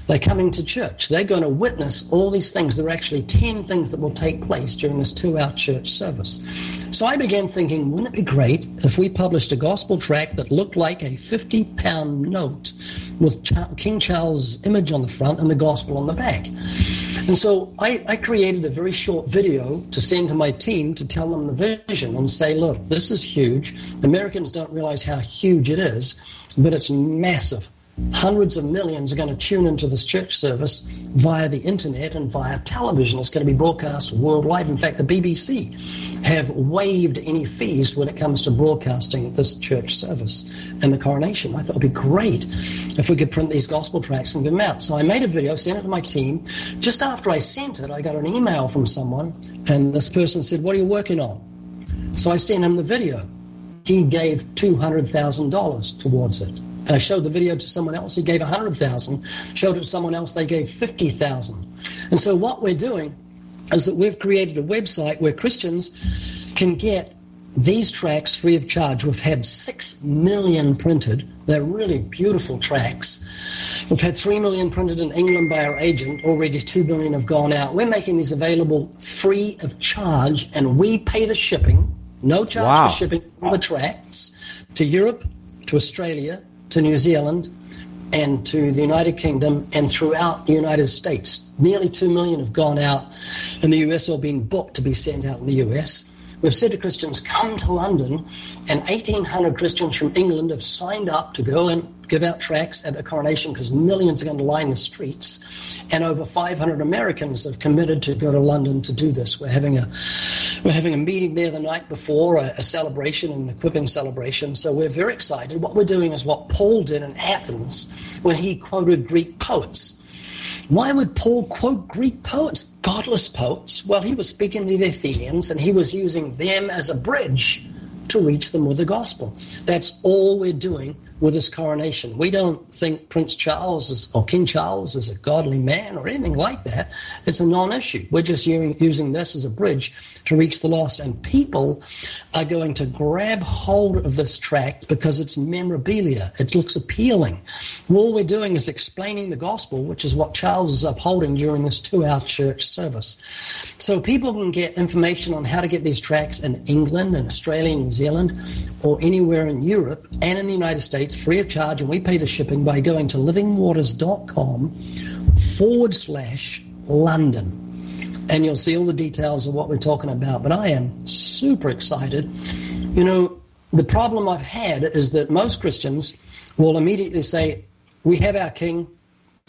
They're coming to church. They're going to witness all these things. There are actually 10 things that will take place during this two hour church service. So I began thinking, wouldn't it be great if we published a gospel tract that looked like a 50 pound note with King Charles' image on the front and the gospel on the back? And so I, I created a very short video to send to my team to tell them the vision and say, look, this is huge. Americans don't realize how huge it is, but it's massive hundreds of millions are going to tune into this church service via the internet and via television. It's going to be broadcast worldwide. In fact, the BBC have waived any fees when it comes to broadcasting this church service and the coronation. I thought it would be great if we could print these gospel tracts and give them out. So I made a video, sent it to my team. Just after I sent it, I got an email from someone, and this person said, What are you working on? So I sent him the video. He gave $200,000 towards it. I showed the video to someone else, he gave 100,000. Showed it to someone else, they gave 50,000. And so what we're doing is that we've created a website where Christians can get these tracks free of charge. We've had 6 million printed. They're really beautiful tracks. We've had 3 million printed in England by our agent. Already 2 million have gone out. We're making these available free of charge, and we pay the shipping. No charge Wow. for shipping all the tracks to Europe, to Australia, to New Zealand, and to the United Kingdom, and throughout the United States. Nearly 2 million have gone out in the US or been booked to be sent out in the US. We've said to Christians, come to London, and 1,800 Christians from England have signed up to go and give out tracts at the coronation because millions are going to line the streets. And over 500 Americans have committed to go to London to do this. We're having a we're having a meeting there the night before, a, a celebration, an equipping celebration. So we're very excited. What we're doing is what Paul did in Athens when he quoted Greek poets. Why would Paul quote Greek poets, godless poets? Well, he was speaking to the Athenians and he was using them as a bridge to reach them with the gospel. That's all we're doing with this coronation. We don't think Prince Charles is, or King Charles is a godly man or anything like that. It's a non issue. We're just using, this as a bridge to reach the lost. And people are going to grab hold of this tract because it's memorabilia. It looks appealing. All we're doing is explaining the gospel, which is what Charles is upholding during this two hour church service. So people can get information on how to get these tracts in England and Australia New Zealand or anywhere in Europe and in the United States free of charge. And we pay the shipping by going to livingwaters.com forward slash London and you'll see all the details of what we're talking about. But I am super excited. You know, the problem I've had is that most Christians will immediately say, We have our king,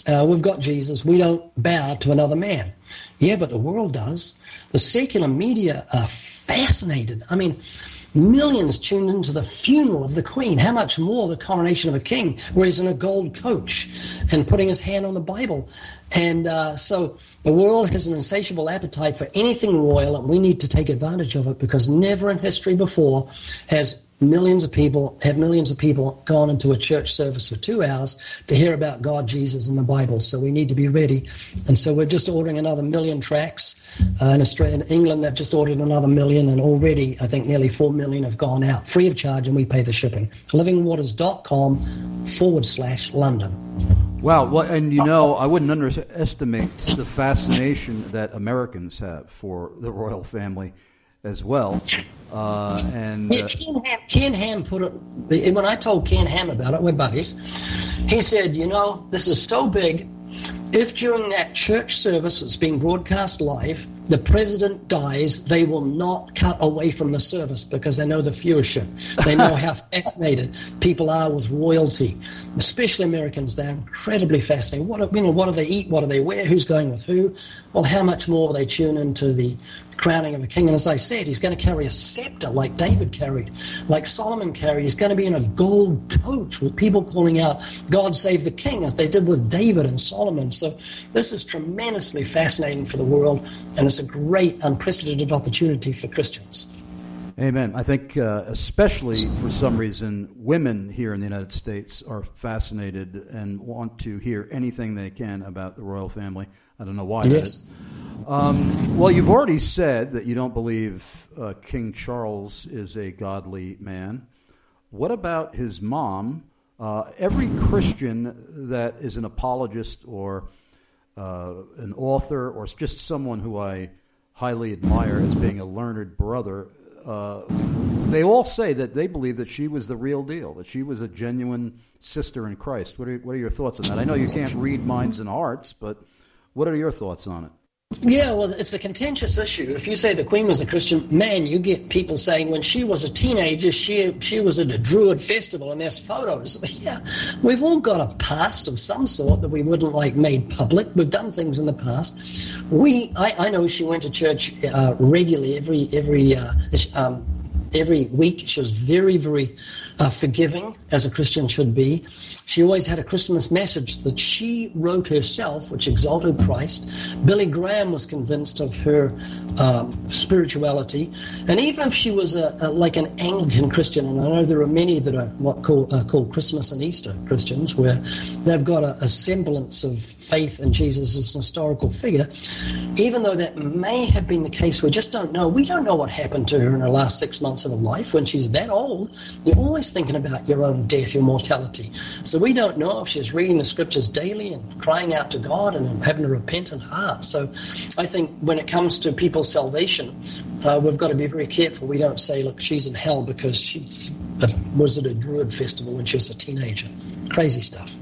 uh, we've got Jesus, we don't bow to another man. Yeah, but the world does. The secular media are fascinated. I mean, Millions tuned into the funeral of the Queen. How much more the coronation of a king, where he's in a gold coach and putting his hand on the Bible. And uh, so the world has an insatiable appetite for anything royal, and we need to take advantage of it because never in history before has millions of people have millions of people gone into a church service for two hours to hear about God, Jesus, and the Bible. So we need to be ready. And so we're just ordering another million tracks. Uh, in Australia and England, they've just ordered another million, and already I think nearly four million have gone out free of charge, and we pay the shipping. Livingwaters.com forward slash London. Wow, well, and you know, I wouldn't underestimate the fascination that Americans have for the royal family as well. Uh, and Yeah, uh, Ken, Ham, Ken Ham put it, when I told Ken Ham about it, we're buddies, he said, you know, this is so big, if during that church service that's being broadcast live, the president dies, they will not cut away from the service because they know the viewership. They know how [LAUGHS] fascinated people are with royalty, especially Americans. They're incredibly fascinated. What, do- you know, what do they eat? What do they wear? Who's going with who? Well, how much more will they tune into the crowning of a king? And as I said, he's going to carry a scepter like David carried, like Solomon carried. He's going to be in a gold coach with people calling out, God save the king, as they did with David and Solomon. So this is tremendously fascinating for the world, and it's a great, unprecedented opportunity for Christians. Amen. I think, uh, especially for some reason, women here in the United States are fascinated and want to hear anything they can about the royal family. I don't know why. Yes. Um, well, you've already said that you don't believe uh, King Charles is a godly man. What about his mom? Uh, every Christian that is an apologist or uh, an author or just someone who I highly admire as being a learned brother uh, they all say that they believe that she was the real deal, that she was a genuine sister in Christ. What are, what are your thoughts on that? I know you can't read minds and hearts, but what are your thoughts on it? Yeah, well, it's a contentious issue. If you say the Queen was a Christian, man, you get people saying when she was a teenager, she she was at a Druid festival, and there's photos. [LAUGHS] Yeah, we've all got a past of some sort that we wouldn't like made public. We've done things in the past. We, I, I know she went to church uh, regularly every every uh, um, every week. She was very very uh, forgiving, as a Christian should be. She always had a Christmas message that she wrote herself, which exalted Christ. Billy Graham was convinced of her um, spirituality. And even if she was a, a, like an Anglican Christian, and I know there are many that are what call, uh, called Christmas and Easter Christians, where they've got a, a semblance of faith in Jesus as an historical figure, even though that may have been the case, we just don't know. We don't know what happened to her in her last six months of her life when she's that old. You're always thinking about your own death, your mortality. So we don't know if she's reading the scriptures daily and crying out to God and having a repentant heart. So I think when it comes to people's salvation, uh, we've got to be very careful. We don't say, look, she's in hell because she was at a Druid festival when she was a teenager. Crazy stuff.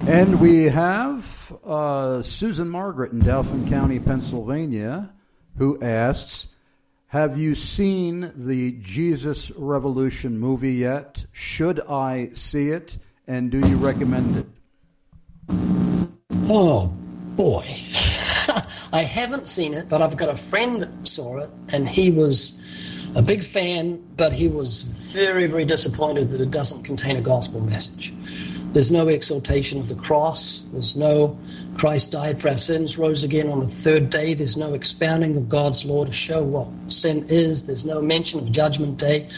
And we have uh, Susan Margaret in Dauphin County, Pennsylvania, who asks, have you seen the Jesus Revolution movie yet? Should I see it? And do you recommend it? Oh, boy. [LAUGHS] I haven't seen it, but I've got a friend that saw it, and he was a big fan, but he was very, very disappointed that it doesn't contain a gospel message. There's no exaltation of the cross. There's no Christ died for our sins, rose again on the third day. There's no expounding of God's law to show what sin is. There's no mention of Judgment Day.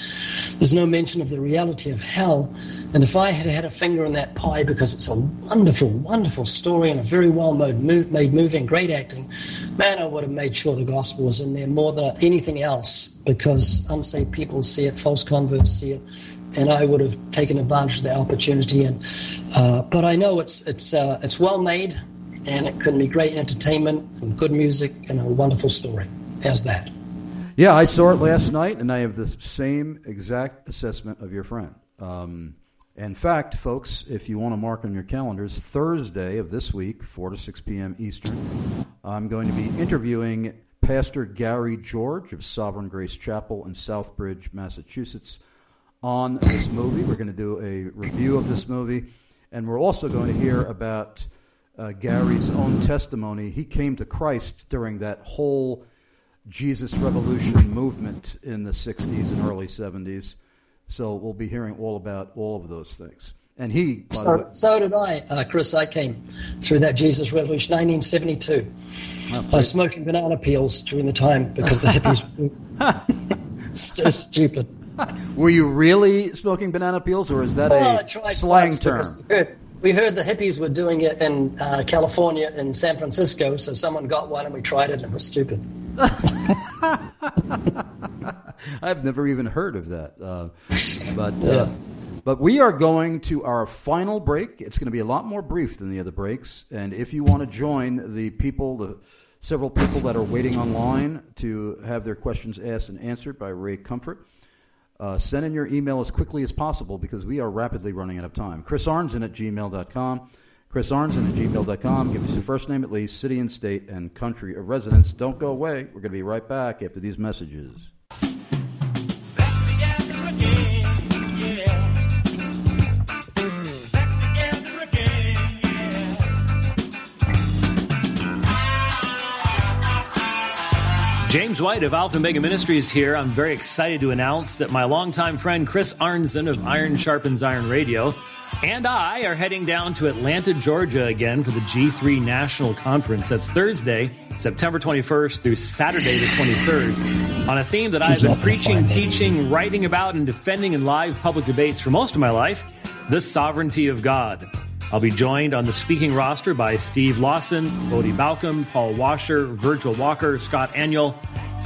There's no mention of the reality of hell. And if I had had a finger in that pie, because it's a wonderful, wonderful story and a very well made, made movie and great acting, man, I would have made sure the gospel was in there more than anything else because unsaved people see it, false converts see it, and I would have taken advantage of the opportunity. And uh, but I know it's it's uh, it's well made, and it can be great entertainment and good music and a wonderful story. How's that? Yeah, I saw it last night, and I have the same exact assessment of your friend. Um, in fact, folks, if you want to mark on your calendars, Thursday of this week, 4 to 6 p.m. Eastern, I'm going to be interviewing Pastor Gary George of Sovereign Grace Chapel in Southbridge, Massachusetts on this movie. We're going to do a review of this movie, and we're also going to hear about uh, Gary's own testimony. He came to Christ during that whole Jesus Revolution movement in the 60s and early 70s. So we'll be hearing all about all of those things. And he, so, so, did I, uh, Chris. I came through that Jesus Revolution, 1972. Oh, I was smoking banana peels during the time because the hippies [LAUGHS] were so stupid. Were you really smoking banana peels, or is that a slang term? We heard, we heard, the hippies were doing it in uh, California and San Francisco, so someone got one and we tried it and it was stupid. [LAUGHS] I've never even heard of that. Uh, [LAUGHS] but uh, but we are going to our final break. It's going to be a lot more brief than the other breaks. And if you want to join the people, the several people that are waiting online to have their questions asked and answered by Ray Comfort uh, send in your email as quickly as possible because we are rapidly running out of time. Chris Arnzen at gmail.com. Chris Arnzen at gmail.com. Give us your first name at least, city and state, and country of residence. Don't go away. We're going to be right back after these messages. James White of Alpha Omega Ministries here. I'm very excited to announce that my longtime friend Chris Arnzen of Iron Sharpens Iron Radio and I are heading down to Atlanta, Georgia again for the G3 National Conference. That's Thursday, September 21st through Saturday the 23rd on a theme that I've been preaching, teaching, writing about, and defending in live public debates for most of my life the sovereignty of God. I'll be joined on the speaking roster by Steve Lawson, Voddie Baucham, Paul Washer, Virgil Walker, Scott Aniol,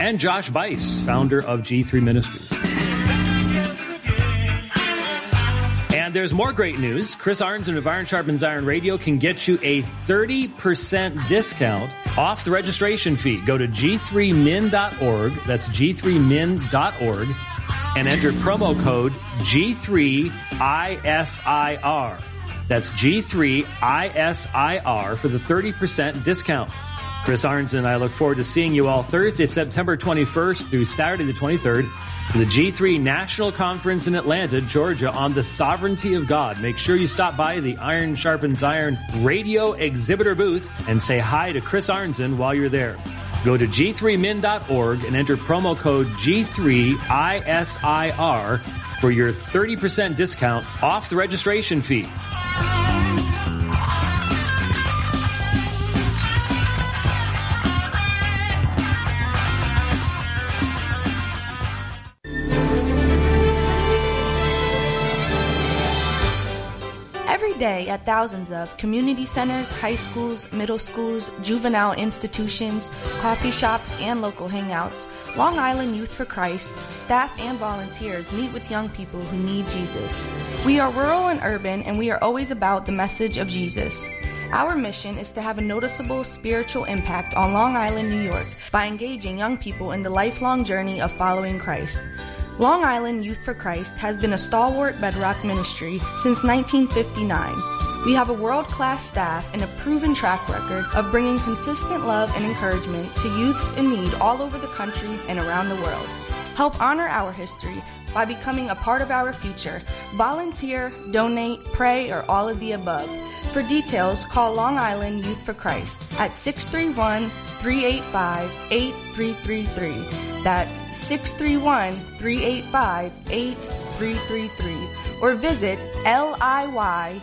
and Josh Buice, founder of G3 Ministries. And there's more great news. Chris Arnzen of Iron Sharpens Iron Radio can get you a 30% discount off the registration fee. Go to g3min.org. That's g3min.org and enter promo code G3ISIR. That's G3ISIR for the 30% discount. Chris Arnzen and I look forward to seeing you all Thursday, September 21st through Saturday the 23rd for the G3 National Conference in Atlanta, Georgia on the sovereignty of God. Make sure you stop by the Iron Sharpens Iron radio exhibitor booth and say hi to Chris Arnzen while you're there. Go to g3min.org and enter promo code G3ISIR for your 30% discount off the registration fee. Day at thousands of community centers, high schools, middle schools, juvenile institutions, coffee shops, and local hangouts, Long Island Youth for Christ, staff and volunteers meet with young people who need Jesus. We are rural and urban, and we are always about the message of Jesus. Our mission is to have a noticeable spiritual impact on Long Island, New York by engaging young people in the lifelong journey of following Christ. Long Island Youth for Christ has been a stalwart bedrock ministry since 1959. We have a world class staff and a proven track record of bringing consistent love and encouragement to youths in need all over the country and around the world. Help honor our history by becoming a part of our future. Volunteer, donate, pray, or all of the above. For details, call Long Island Youth for Christ at 631 385 8333. That's 631 385 8333. Or visit liyfc.org.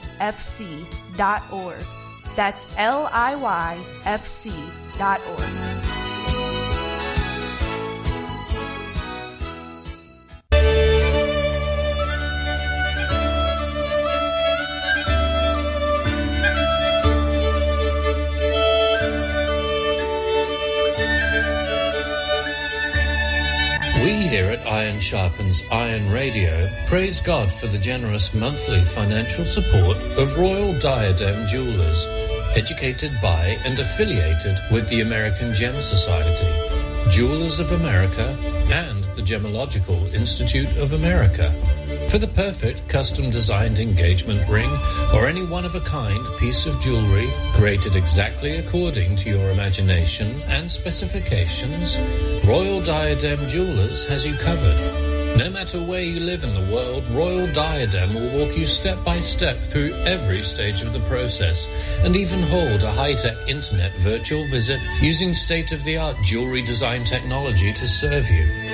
That's liyfc.org. We here at Iron Sharpens Iron Radio praise God for the generous monthly financial support of Royal Diadem Jewelers, educated by and affiliated with the American Gem Society, Jewelers of America, and the Gemological Institute of America. For the perfect custom designed engagement ring or any one of a kind piece of jewelry created exactly according to your imagination and specifications, Royal Diadem Jewelers has you covered. No matter where you live in the world, Royal Diadem will walk you step by step through every stage of the process and even hold a high-tech internet virtual visit using state-of-the-art jewelry design technology to serve you.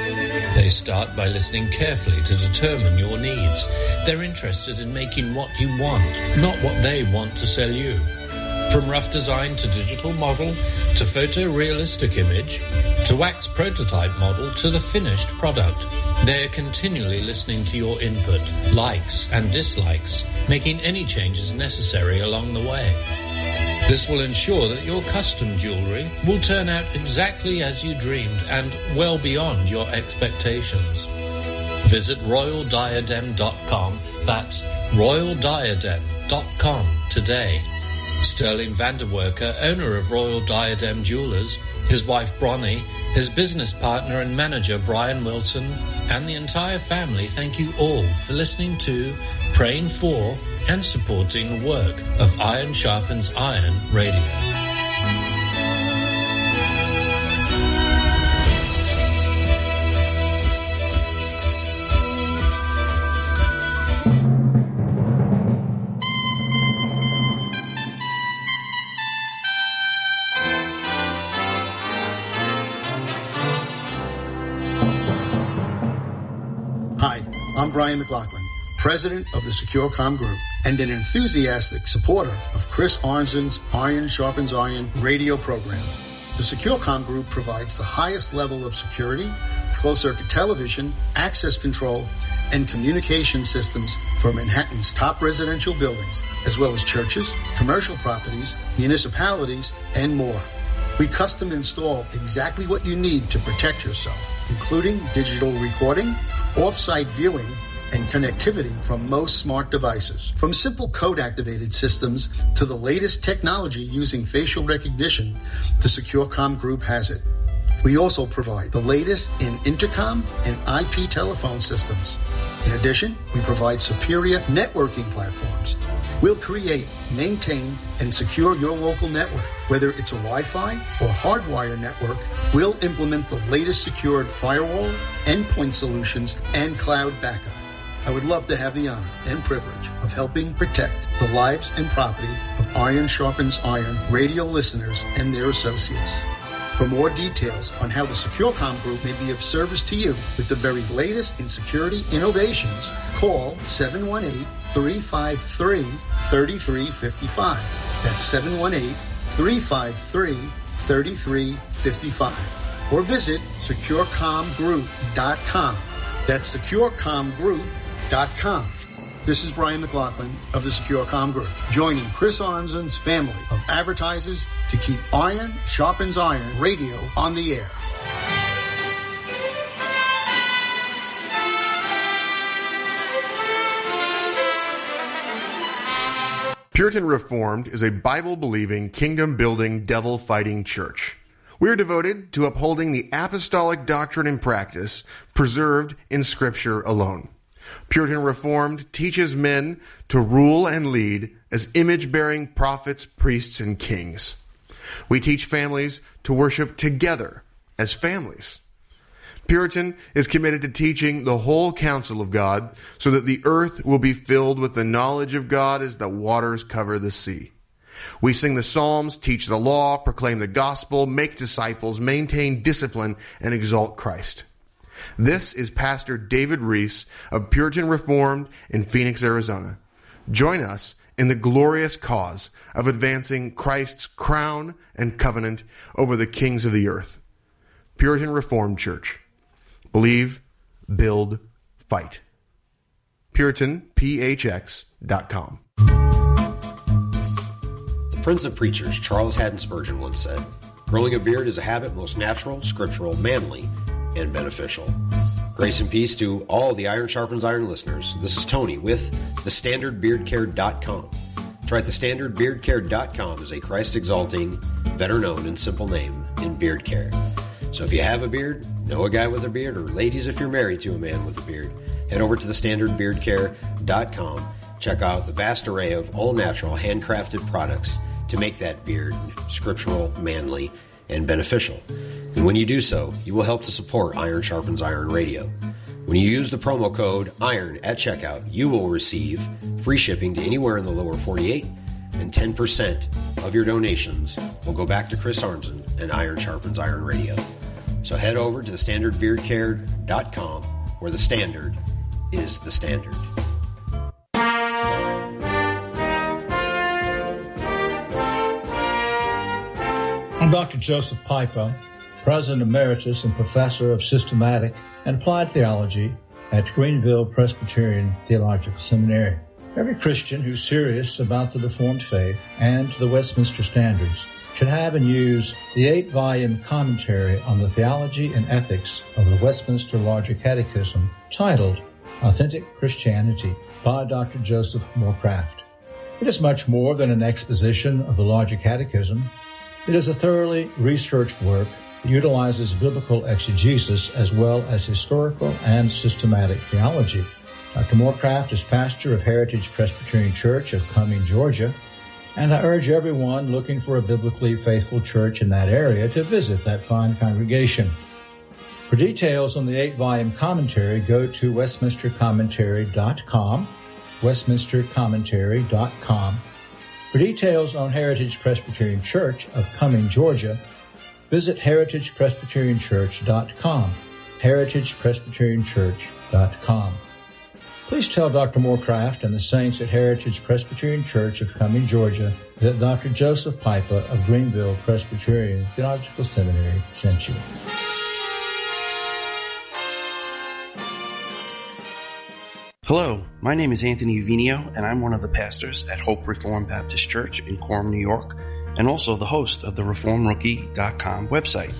They start by listening carefully to determine your needs. They're interested in making what you want, not what they want to sell you. From rough design to digital model, to photorealistic image, to wax prototype model, to the finished product, they're continually listening to your input, likes and dislikes, making any changes necessary along the way. This will ensure that your custom jewelry will turn out exactly as you dreamed and well beyond your expectations. Visit royaldiadem.com. That's royaldiadem.com today. Sterling Vanderwerker, owner of Royal Diadem Jewelers, his wife Bronnie, his business partner and manager Brian Wilson, and the entire family thank you all for listening to, praying for, and supporting the work of Iron Sharpens Iron Radio. Brian McLaughlin, president of the SecureCom Group and an enthusiastic supporter of Chris Arnzen's Iron Sharpens Iron radio program. The SecureCom Group provides the highest level of security, closed circuit television, access control, and communication systems for Manhattan's top residential buildings, as well as churches, commercial properties, municipalities, and more. We custom install exactly what you need to protect yourself, including digital recording, off-site viewing, and connectivity from most smart devices. From simple code activated systems to the latest technology using facial recognition, the SecureCom Group has it. We also provide the latest in intercom and IP telephone systems. In addition, we provide superior networking platforms. We'll create, maintain, and secure your local network. Whether it's a Wi-Fi or hardwire network, we'll implement the latest secured firewall, endpoint solutions, and cloud backup. I would love to have the honor and privilege of helping protect the lives and property of Iron Sharpens Iron radio listeners and their associates. For more details on how the SecureCom Group may be of service to you with the very latest in security innovations, call 718-353-3355. That's 718-353-3355. Or visit securecomgroup.com. That's securecomgroup.com. This is Brian McLaughlin of the SecureCom Group, joining Chris Arnzen's family of advertisers to keep Iron Sharpens Iron radio on the air. Puritan Reformed is a Bible believing, kingdom building, devil fighting church. We are devoted to upholding the apostolic doctrine and practice preserved in Scripture alone. Puritan Reformed teaches men to rule and lead as image bearing prophets, priests, and kings. We teach families to worship together as families. Puritan is committed to teaching the whole counsel of God so that the earth will be filled with the knowledge of God as the waters cover the sea. We sing the Psalms, teach the law, proclaim the gospel, make disciples, maintain discipline, and exalt Christ. This is Pastor David Reese of Puritan Reformed in Phoenix, Arizona. Join us in the glorious cause of advancing Christ's crown and covenant over the kings of the earth. Puritan Reformed Church. Believe, build, fight. PuritanPHX.com. The Prince of Preachers, Charles Haddon Spurgeon, once said, Growing a beard is a habit most natural, scriptural, manly, and beneficial. Grace and peace to all the Iron Sharpens Iron listeners. This is Tony with thestandardbeardcare.com. That's right, thestandardbeardcare.com is a Christ exalting, better known and simple name in beard care. So if you have a beard, know a guy with a beard, or ladies, if you're married to a man with a beard, head over to thestandardbeardcare.com. Check out the vast array of all natural, handcrafted products to make that beard scriptural, manly, and beneficial. And when you do so, you will help to support Iron Sharpens Iron Radio. When you use the promo code IRON at checkout, you will receive free shipping to anywhere in the lower 48, and 10% of your donations will go back to Chris Arnzen and Iron Sharpens Iron Radio. So head over to thestandardbeardcare.com where the standard is the standard. I'm Dr. Joseph Pipa, President Emeritus and Professor of Systematic and Applied Theology at Greenville Presbyterian Theological Seminary. Every Christian who's serious about the Reformed faith and the Westminster Standards should have and use the eight volume commentary on the theology and ethics of the Westminster Larger Catechism titled Authentic Christianity by Dr. Joseph Morecraft. It is much more than an exposition of the Larger Catechism. It is a thoroughly researched work that utilizes biblical exegesis as well as historical and systematic theology. Dr. Morecraft is pastor of Heritage Presbyterian Church of Cumming, Georgia, and I urge everyone looking for a biblically faithful church in that area to visit that fine congregation. For details on the eight volume commentary, go to westminstercommentary.com, westminstercommentary.com. For details on Heritage Presbyterian Church of Cumming, Georgia, visit heritagepresbyterianchurch.com, heritagepresbyterianchurch.com. Please tell Dr. Morecraft and the saints at Heritage Presbyterian Church of Cumming, Georgia, that Dr. Joseph Pipa of Greenville Presbyterian Theological Seminary sent you. Hello, my name is Anthony Uvinio, and I'm one of the pastors at Hope Reformed Baptist Church in Coram, New York, and also the host of the ReformedRookie.com website.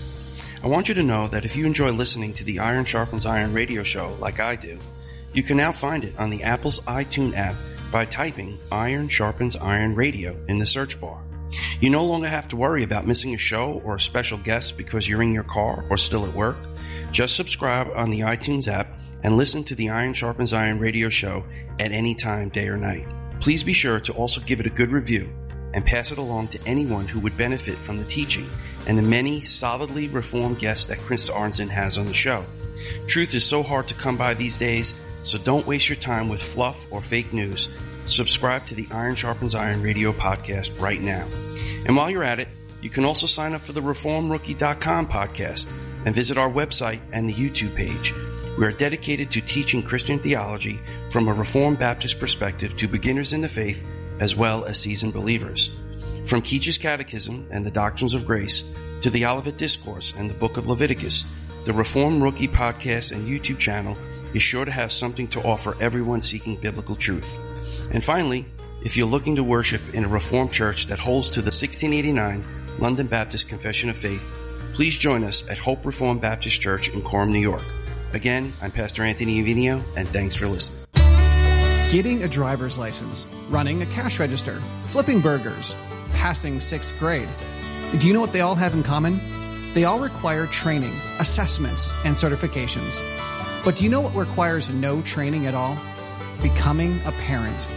I want you to know that if you enjoy listening to the Iron Sharpens Iron radio show like I do, you can now find it on the Apple's iTunes app by typing Iron Sharpens Iron Radio in the search bar. You no longer have to worry about missing a show or a special guest because you're in your car or still at work. Just subscribe on the iTunes app and listen to the Iron Sharpens Iron radio show at any time, day or night. Please be sure to also give it a good review and pass it along to anyone who would benefit from the teaching and the many solidly reformed guests that Chris Arnzen has on the show. Truth is so hard to come by these days so don't waste your time with fluff or fake news. Subscribe to the Iron Sharpens Iron radio podcast right now. And while you're at it, you can also sign up for the ReformedRookie.com podcast and visit our website and the YouTube page. We are dedicated to teaching Christian theology from a Reformed Baptist perspective to beginners in the faith as well as seasoned believers. From Keach's Catechism and the Doctrines of Grace to the Olivet Discourse and the Book of Leviticus, the Reformed Rookie podcast and YouTube channel is sure to have something to offer everyone seeking biblical truth. And finally, if you're looking to worship in a Reformed church that holds to the 1689 London Baptist Confession of Faith, please join us at Hope Reformed Baptist Church in Coram, New York. Again, I'm Pastor Anthony Uvinio, and thanks for listening. Getting a driver's license, running a cash register, flipping burgers, passing sixth grade. Do you know what they all have in common? They all require training, assessments, and certifications. But do you know what requires no training at all? Becoming a parent.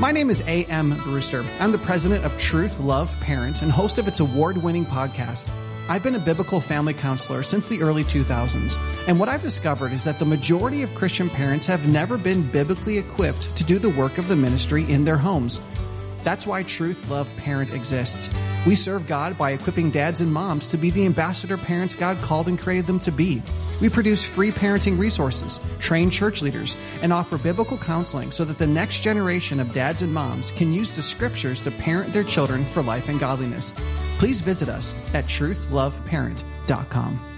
My name is A.M. Brewster. I'm the president of Truth Love Parent and host of its award winning podcast. I've been a biblical family counselor since the early 2000s, and what I've discovered is that the majority of Christian parents have never been biblically equipped to do the work of the ministry in their homes. That's why Truth Love Parent exists. We serve God by equipping dads and moms to be the ambassador parents God called and created them to be. We produce free parenting resources, train church leaders, and offer biblical counseling so that the next generation of dads and moms can use the scriptures to parent their children for life and godliness. Please visit us at truthloveparent.com.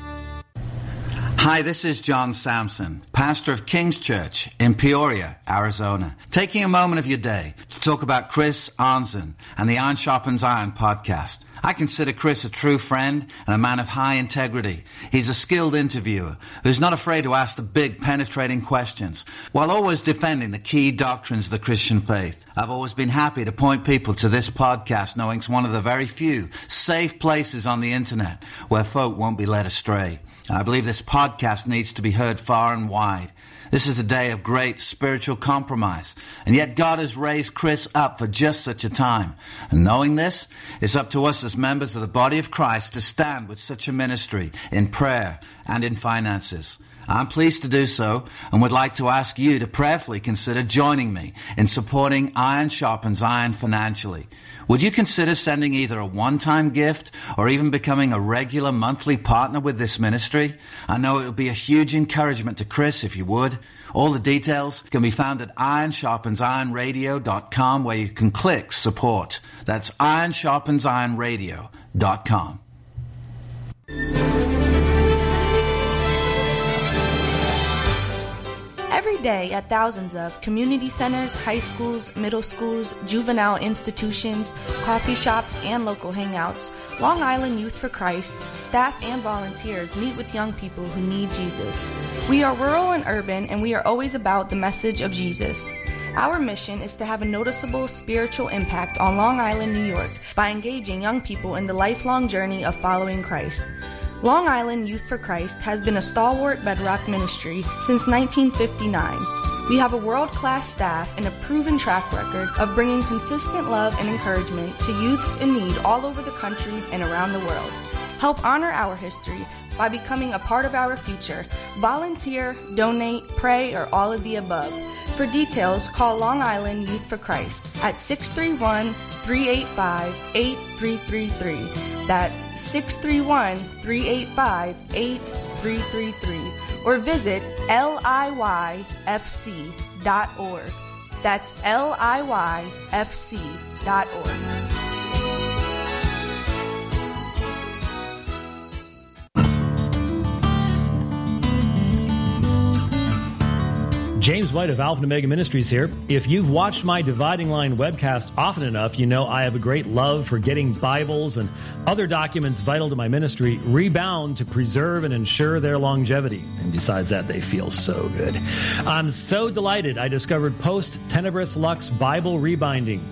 Hi, this is John Sampson, pastor of King's Church in Peoria, Arizona, taking a moment of your day to talk about Chris Arnzen and the Iron Sharpens Iron podcast. I consider Chris a true friend and a man of high integrity. He's a skilled interviewer who's not afraid to ask the big penetrating questions while always defending the key doctrines of the Christian faith. I've always been happy to point people to this podcast knowing it's one of the very few safe places on the internet where folk won't be led astray. I believe this podcast needs to be heard far and wide. This is a day of great spiritual compromise. And yet God has raised Chris up for just such a time. And knowing this, it's up to us as members of the body of Christ to stand with such a ministry in prayer and in finances. I'm pleased to do so and would like to ask you to prayerfully consider joining me in supporting Iron Sharpens Iron financially. Would you consider sending either a one-time gift or even becoming a regular monthly partner with this ministry? I know it would be a huge encouragement to Chris if you would. All the details can be found at ironsharpensironradio.com where you can click support. That's ironsharpensironradio.com. Every day at thousands of community centers, high schools, middle schools, juvenile institutions, coffee shops, and local hangouts, Long Island Youth for Christ, staff and volunteers meet with young people who need Jesus. We are rural and urban, and we are always about the message of Jesus. Our mission is to have a noticeable spiritual impact on Long Island, New York by engaging young people in the lifelong journey of following Christ. Long Island Youth for Christ has been a stalwart bedrock ministry since 1959. We have a world class staff and a proven track record of bringing consistent love and encouragement to youths in need all over the country and around the world. Help honor our history by becoming a part of our future. Volunteer, donate, pray, or all of the above. For details, call Long Island Youth for Christ at 631 385 8333. That's 631 385 8333. Or visit liyfc.org. liyfc.org. That's L James White of Alpha and Omega Ministries here. If you've watched my Dividing Line webcast often enough, you know I have a great love for getting Bibles and other documents vital to my ministry rebound to preserve and ensure their longevity. And besides that, they feel so good. I'm so delighted I discovered Post Tenebris Lux Bible Rebinding.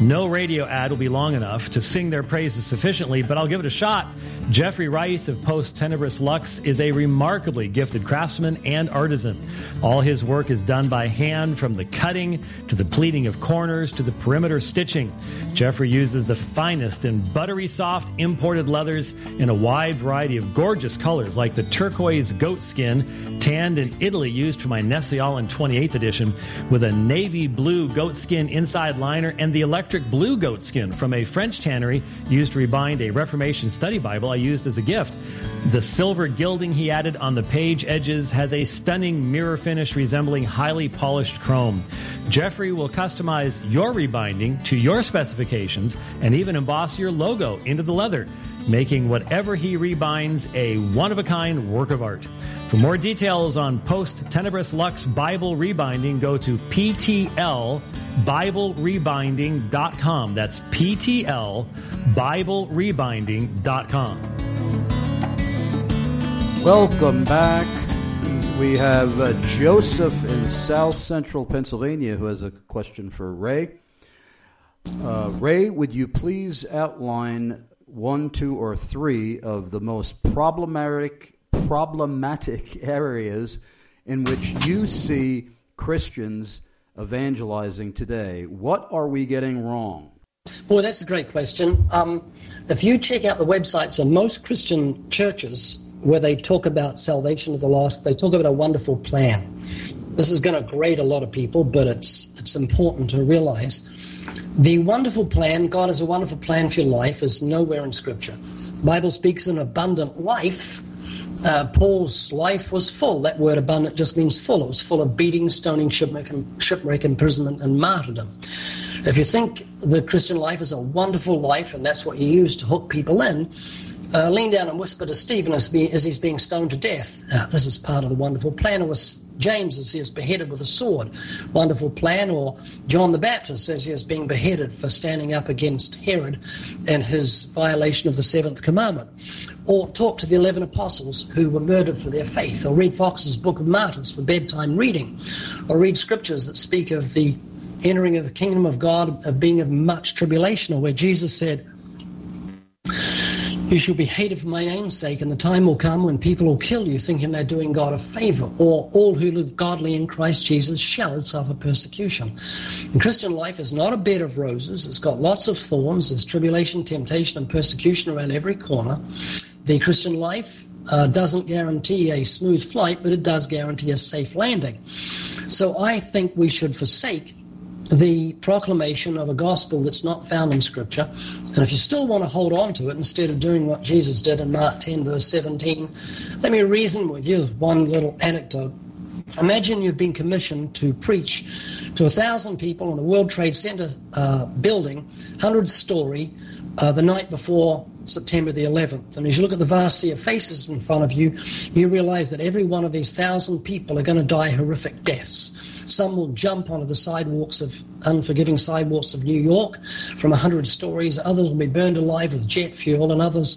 No radio ad will be long enough to sing their praises sufficiently, but I'll give it a shot. Jeffrey Rice of Post Tenebris Lux is a remarkably gifted craftsman and artisan. All his work is done by hand from the cutting to the pleating of corners to the perimeter stitching. Jeffrey uses the finest and buttery soft imported leathers in a wide variety of gorgeous colors like the turquoise goat skin tanned in Italy used for my Nestle-Aland 28th edition with a navy blue goat skin inside liner and the electric blue goat skin from a French tannery used to rebind a Reformation study Bible I used as a gift. The silver gilding he added on the page edges has a stunning mirror finish resembling highly polished chrome. Jeffrey will customize your rebinding to your specifications and even emboss your logo into the leather, making whatever he rebinds a one of a kind work of art. For more details on Post Tenebris Lux Bible Rebinding, go to PTLBibleRebinding.com. That's PTLBibleRebinding.com. Welcome back. We have uh, Joseph in South Central Pennsylvania who has a question for Ray. Uh, Ray, would you please outline one, two, or three of the most problematic problematic [LAUGHS] areas in which you see Christians evangelizing today? What are we getting wrong? Boy, that's a great question. Um, if you check out the websites of most Christian churches where they talk about salvation of the lost, they talk about a wonderful plan. This is going to grate a lot of people, but it's it's important to realize the wonderful plan. God has a wonderful plan for your life. Is nowhere in Scripture. The Bible speaks of an abundant life. Uh, Paul's life was full. That word abundant just means full. It was full of beating, stoning, shipwreck, shipwreck imprisonment, and martyrdom. If you think the Christian life is a wonderful life and that's what you use to hook people in, uh, lean down and whisper to Stephen as, be, as he's being stoned to death. Uh, this is part of the wonderful plan. It was James as he is beheaded with a sword. Wonderful plan. Or John the Baptist as he is being beheaded for standing up against Herod and his violation of the seventh commandment. Or talk to the eleven apostles who were murdered for their faith. Or read Foxe's Book of Martyrs for bedtime reading. Or read scriptures that speak of the entering of the kingdom of God of being of much tribulation, or where Jesus said, You shall be hated for my name's sake, and the time will come when people will kill you, thinking they're doing God a favor, or all who live godly in Christ Jesus shall suffer persecution. And Christian life is not a bed of roses, it's got lots of thorns, there's tribulation, temptation, and persecution around every corner. The Christian life uh, doesn't guarantee a smooth flight, but it does guarantee a safe landing. So I think we should forsake the proclamation of a gospel that's not found in Scripture. And if you still want to hold on to it instead of doing what Jesus did in Mark 10, verse 17, let me reason with you one little anecdote. Imagine you've been commissioned to preach to a thousand people in the World Trade Center uh, building, 100 story, uh, the night before September the 11th. And as you look at the vast sea of faces in front of you, you realize that every one of these thousand people are going to die horrific deaths. Some will jump onto the sidewalks of unforgiving sidewalks of New York from 100 stories. Others will be burned alive with jet fuel, and others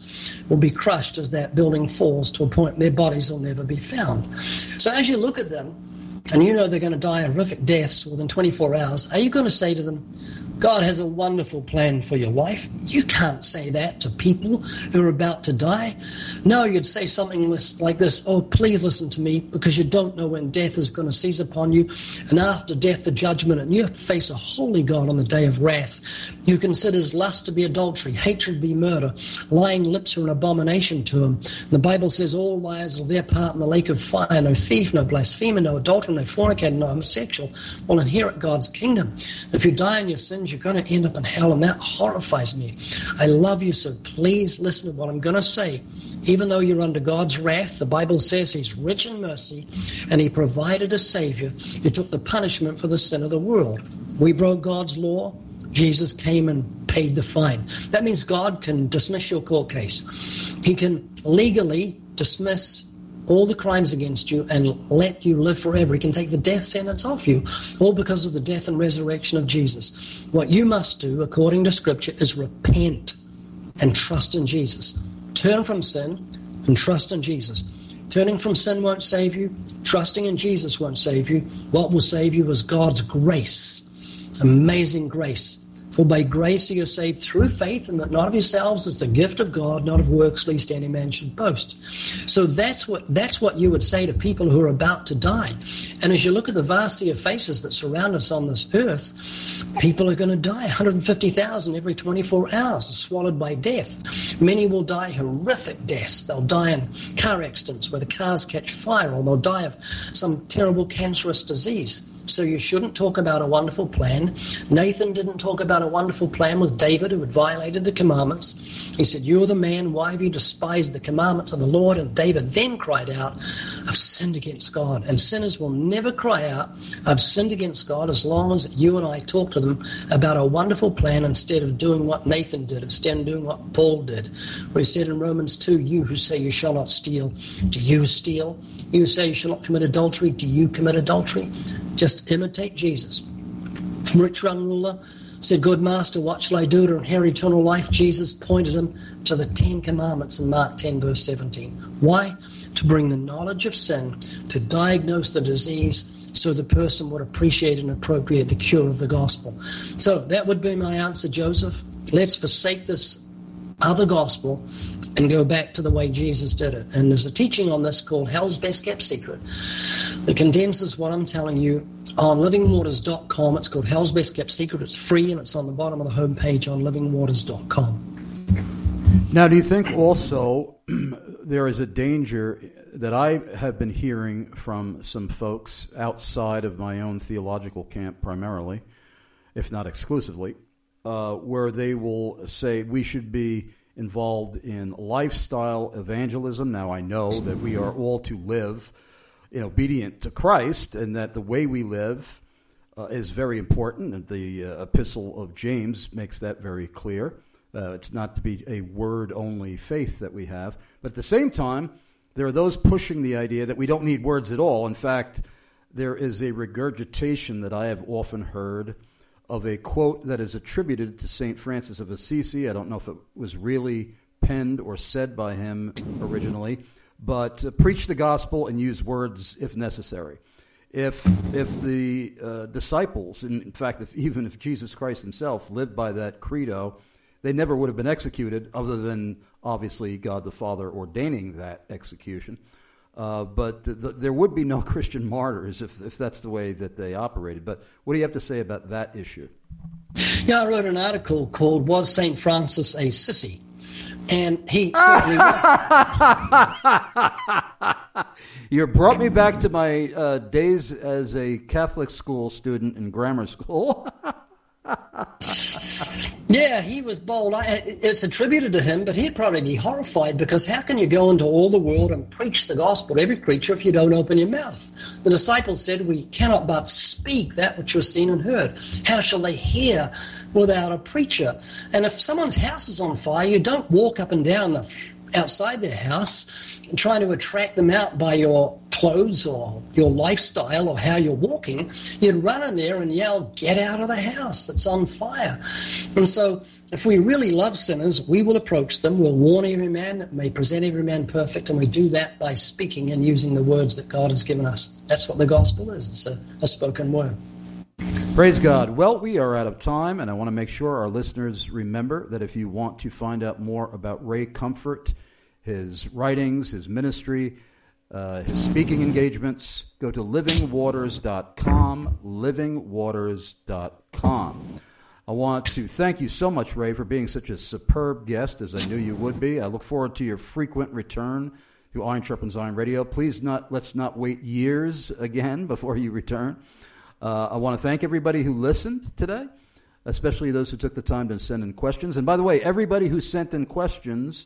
will be crushed as that building falls to a point their bodies will never be found. So as you look at them, and you know they're going to die horrific deaths within 24 hours, are you going to say to them, God has a wonderful plan for your life. You can't say that to people who are about to die. No, you'd say something like this Oh, please listen to me because you don't know when death is going to seize upon you. And after death, the judgment, and you have to face a holy God on the day of wrath who considers lust to be adultery, hatred to be murder, lying lips are an abomination to him. The Bible says all liars are their part in the lake of fire no thief, no blasphemer, no adulterer, no fornicator, no homosexual will inherit God's kingdom. If you die in your sins, you're going to end up in hell, and that horrifies me. I love you, so please listen to what I'm going to say. Even though you're under God's wrath, the Bible says He's rich in mercy, and He provided a Savior who took the punishment for the sin of the world. We broke God's law. Jesus came and paid the fine. That means God can dismiss your court case. He can legally dismiss all the crimes against you and let you live forever. He can take the death sentence off you, all because of the death and resurrection of Jesus. What you must do, according to Scripture, is repent and trust in Jesus. Turn from sin and trust in Jesus. Turning from sin won't save you. Trusting in Jesus won't save you. What will save you is God's grace. Amazing grace. For by grace are you saved through faith, and that not of yourselves is the gift of God, not of works, lest any man should boast. So that's what that's what you would say to people who are about to die. And as you look at the vast sea of faces that surround us on this earth, people are going to die. 150,000 every 24 hours are swallowed by death. Many will die horrific deaths. They'll die in car accidents where the cars catch fire, or they'll die of some terrible cancerous disease. So you shouldn't talk about a wonderful plan. Nathan didn't talk about a wonderful plan with David, who had violated the commandments. He said, You're the man. Why have you despised the commandments of the Lord? And David then cried out, I've sinned against God. And sinners will never cry out, I've sinned against God, as long as you and I talk to them about a wonderful plan instead of doing what Nathan did, instead of doing what Paul did. Where he said in Romans 2, You who say you shall not steal, do you steal? You say you shall not commit adultery, do you commit adultery? Just imitate Jesus. Rich young ruler said, Good master, what shall I do to inherit eternal life? Jesus pointed him to the Ten Commandments in Mark 10, verse 17. Why? To bring the knowledge of sin, to diagnose the disease, so the person would appreciate and appropriate the cure of the gospel. So that would be my answer, Joseph. Let's forsake this other gospel and go back to the way Jesus did it. And there's a teaching on this called Hell's Best Kept Secret that condenses what I'm telling you on livingwaters.com. It's called Hell's Best Kept Secret. It's free and it's on the bottom of the homepage on livingwaters.com. Now, do you think also [CLEARS THROAT] there is a danger that I have been hearing from some folks outside of my own theological camp primarily, if not exclusively, uh, where they will say we should be involved in lifestyle evangelism. Now, I know that we are all to live in obedient to Christ, and that the way we live uh, is very important. And the uh, Epistle of James makes that very clear. Uh, it's not to be a word only faith that we have. But at the same time, there are those pushing the idea that we don't need words at all. In fact, there is a regurgitation that I have often heard of a quote that is attributed to St. Francis of Assisi. I don't know if it was really penned or said by him originally, but uh, preach the gospel and use words if necessary. If, if the uh, disciples, in, in fact, if, even if Jesus Christ himself lived by that credo, they never would have been executed, other than obviously God the Father ordaining that execution. Uh, but th- th- there would be no [LAUGHS] Christian martyrs if, if that's the way that they operated. But what do you have to say about that issue? Yeah, I wrote an article called Was St. Francis a Sissy? And he [LAUGHS] certainly was. you brought me back to my uh, days as a Catholic school student in grammar school. [LAUGHS] [LAUGHS] yeah, he was bold. I, it's attributed to him, but he'd probably be horrified because how can you go into all the world and preach the gospel to every creature if you don't open your mouth? The disciples said, We cannot but speak that which was seen and heard. How shall they hear without a preacher? And if someone's house is on fire, you don't walk up and down the outside their house trying to attract them out by your clothes or your lifestyle or how you're walking, you'd run in there and yell, Get out of the house, it's on fire. And so, if we really love sinners, we will approach them, we'll warn every man, may present every man perfect, and we do that by speaking and using the words that God has given us. That's what the gospel is it's a, a spoken word. Praise God. Well, we are out of time, and I want to make sure our listeners remember that if you want to find out more about Ray Comfort, his writings, his ministry, uh, his speaking engagements, go to livingwaters.com, livingwaters.com. I want to thank you so much, Ray, for being such a superb guest, as I knew you would be. I look forward to your frequent return to Iron Sharpens Iron Radio. Please not let's not wait years again [LAUGHS] before you return. Uh, I want to thank everybody who listened today, especially those who took the time to send in questions. And by the way, everybody who sent in questions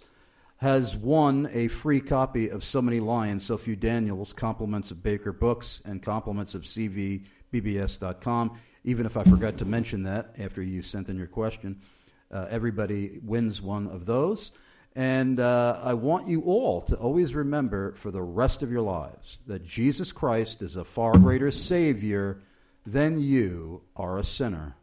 has won a free copy of So Many Lions, So Few Daniels, compliments of Baker Books, and compliments of CVBBS.com. Even if I forgot to mention that after you sent in your question, uh, everybody wins one of those. And uh, I want you all to always remember for the rest of your lives that Jesus Christ is a far greater Savior than you are a sinner.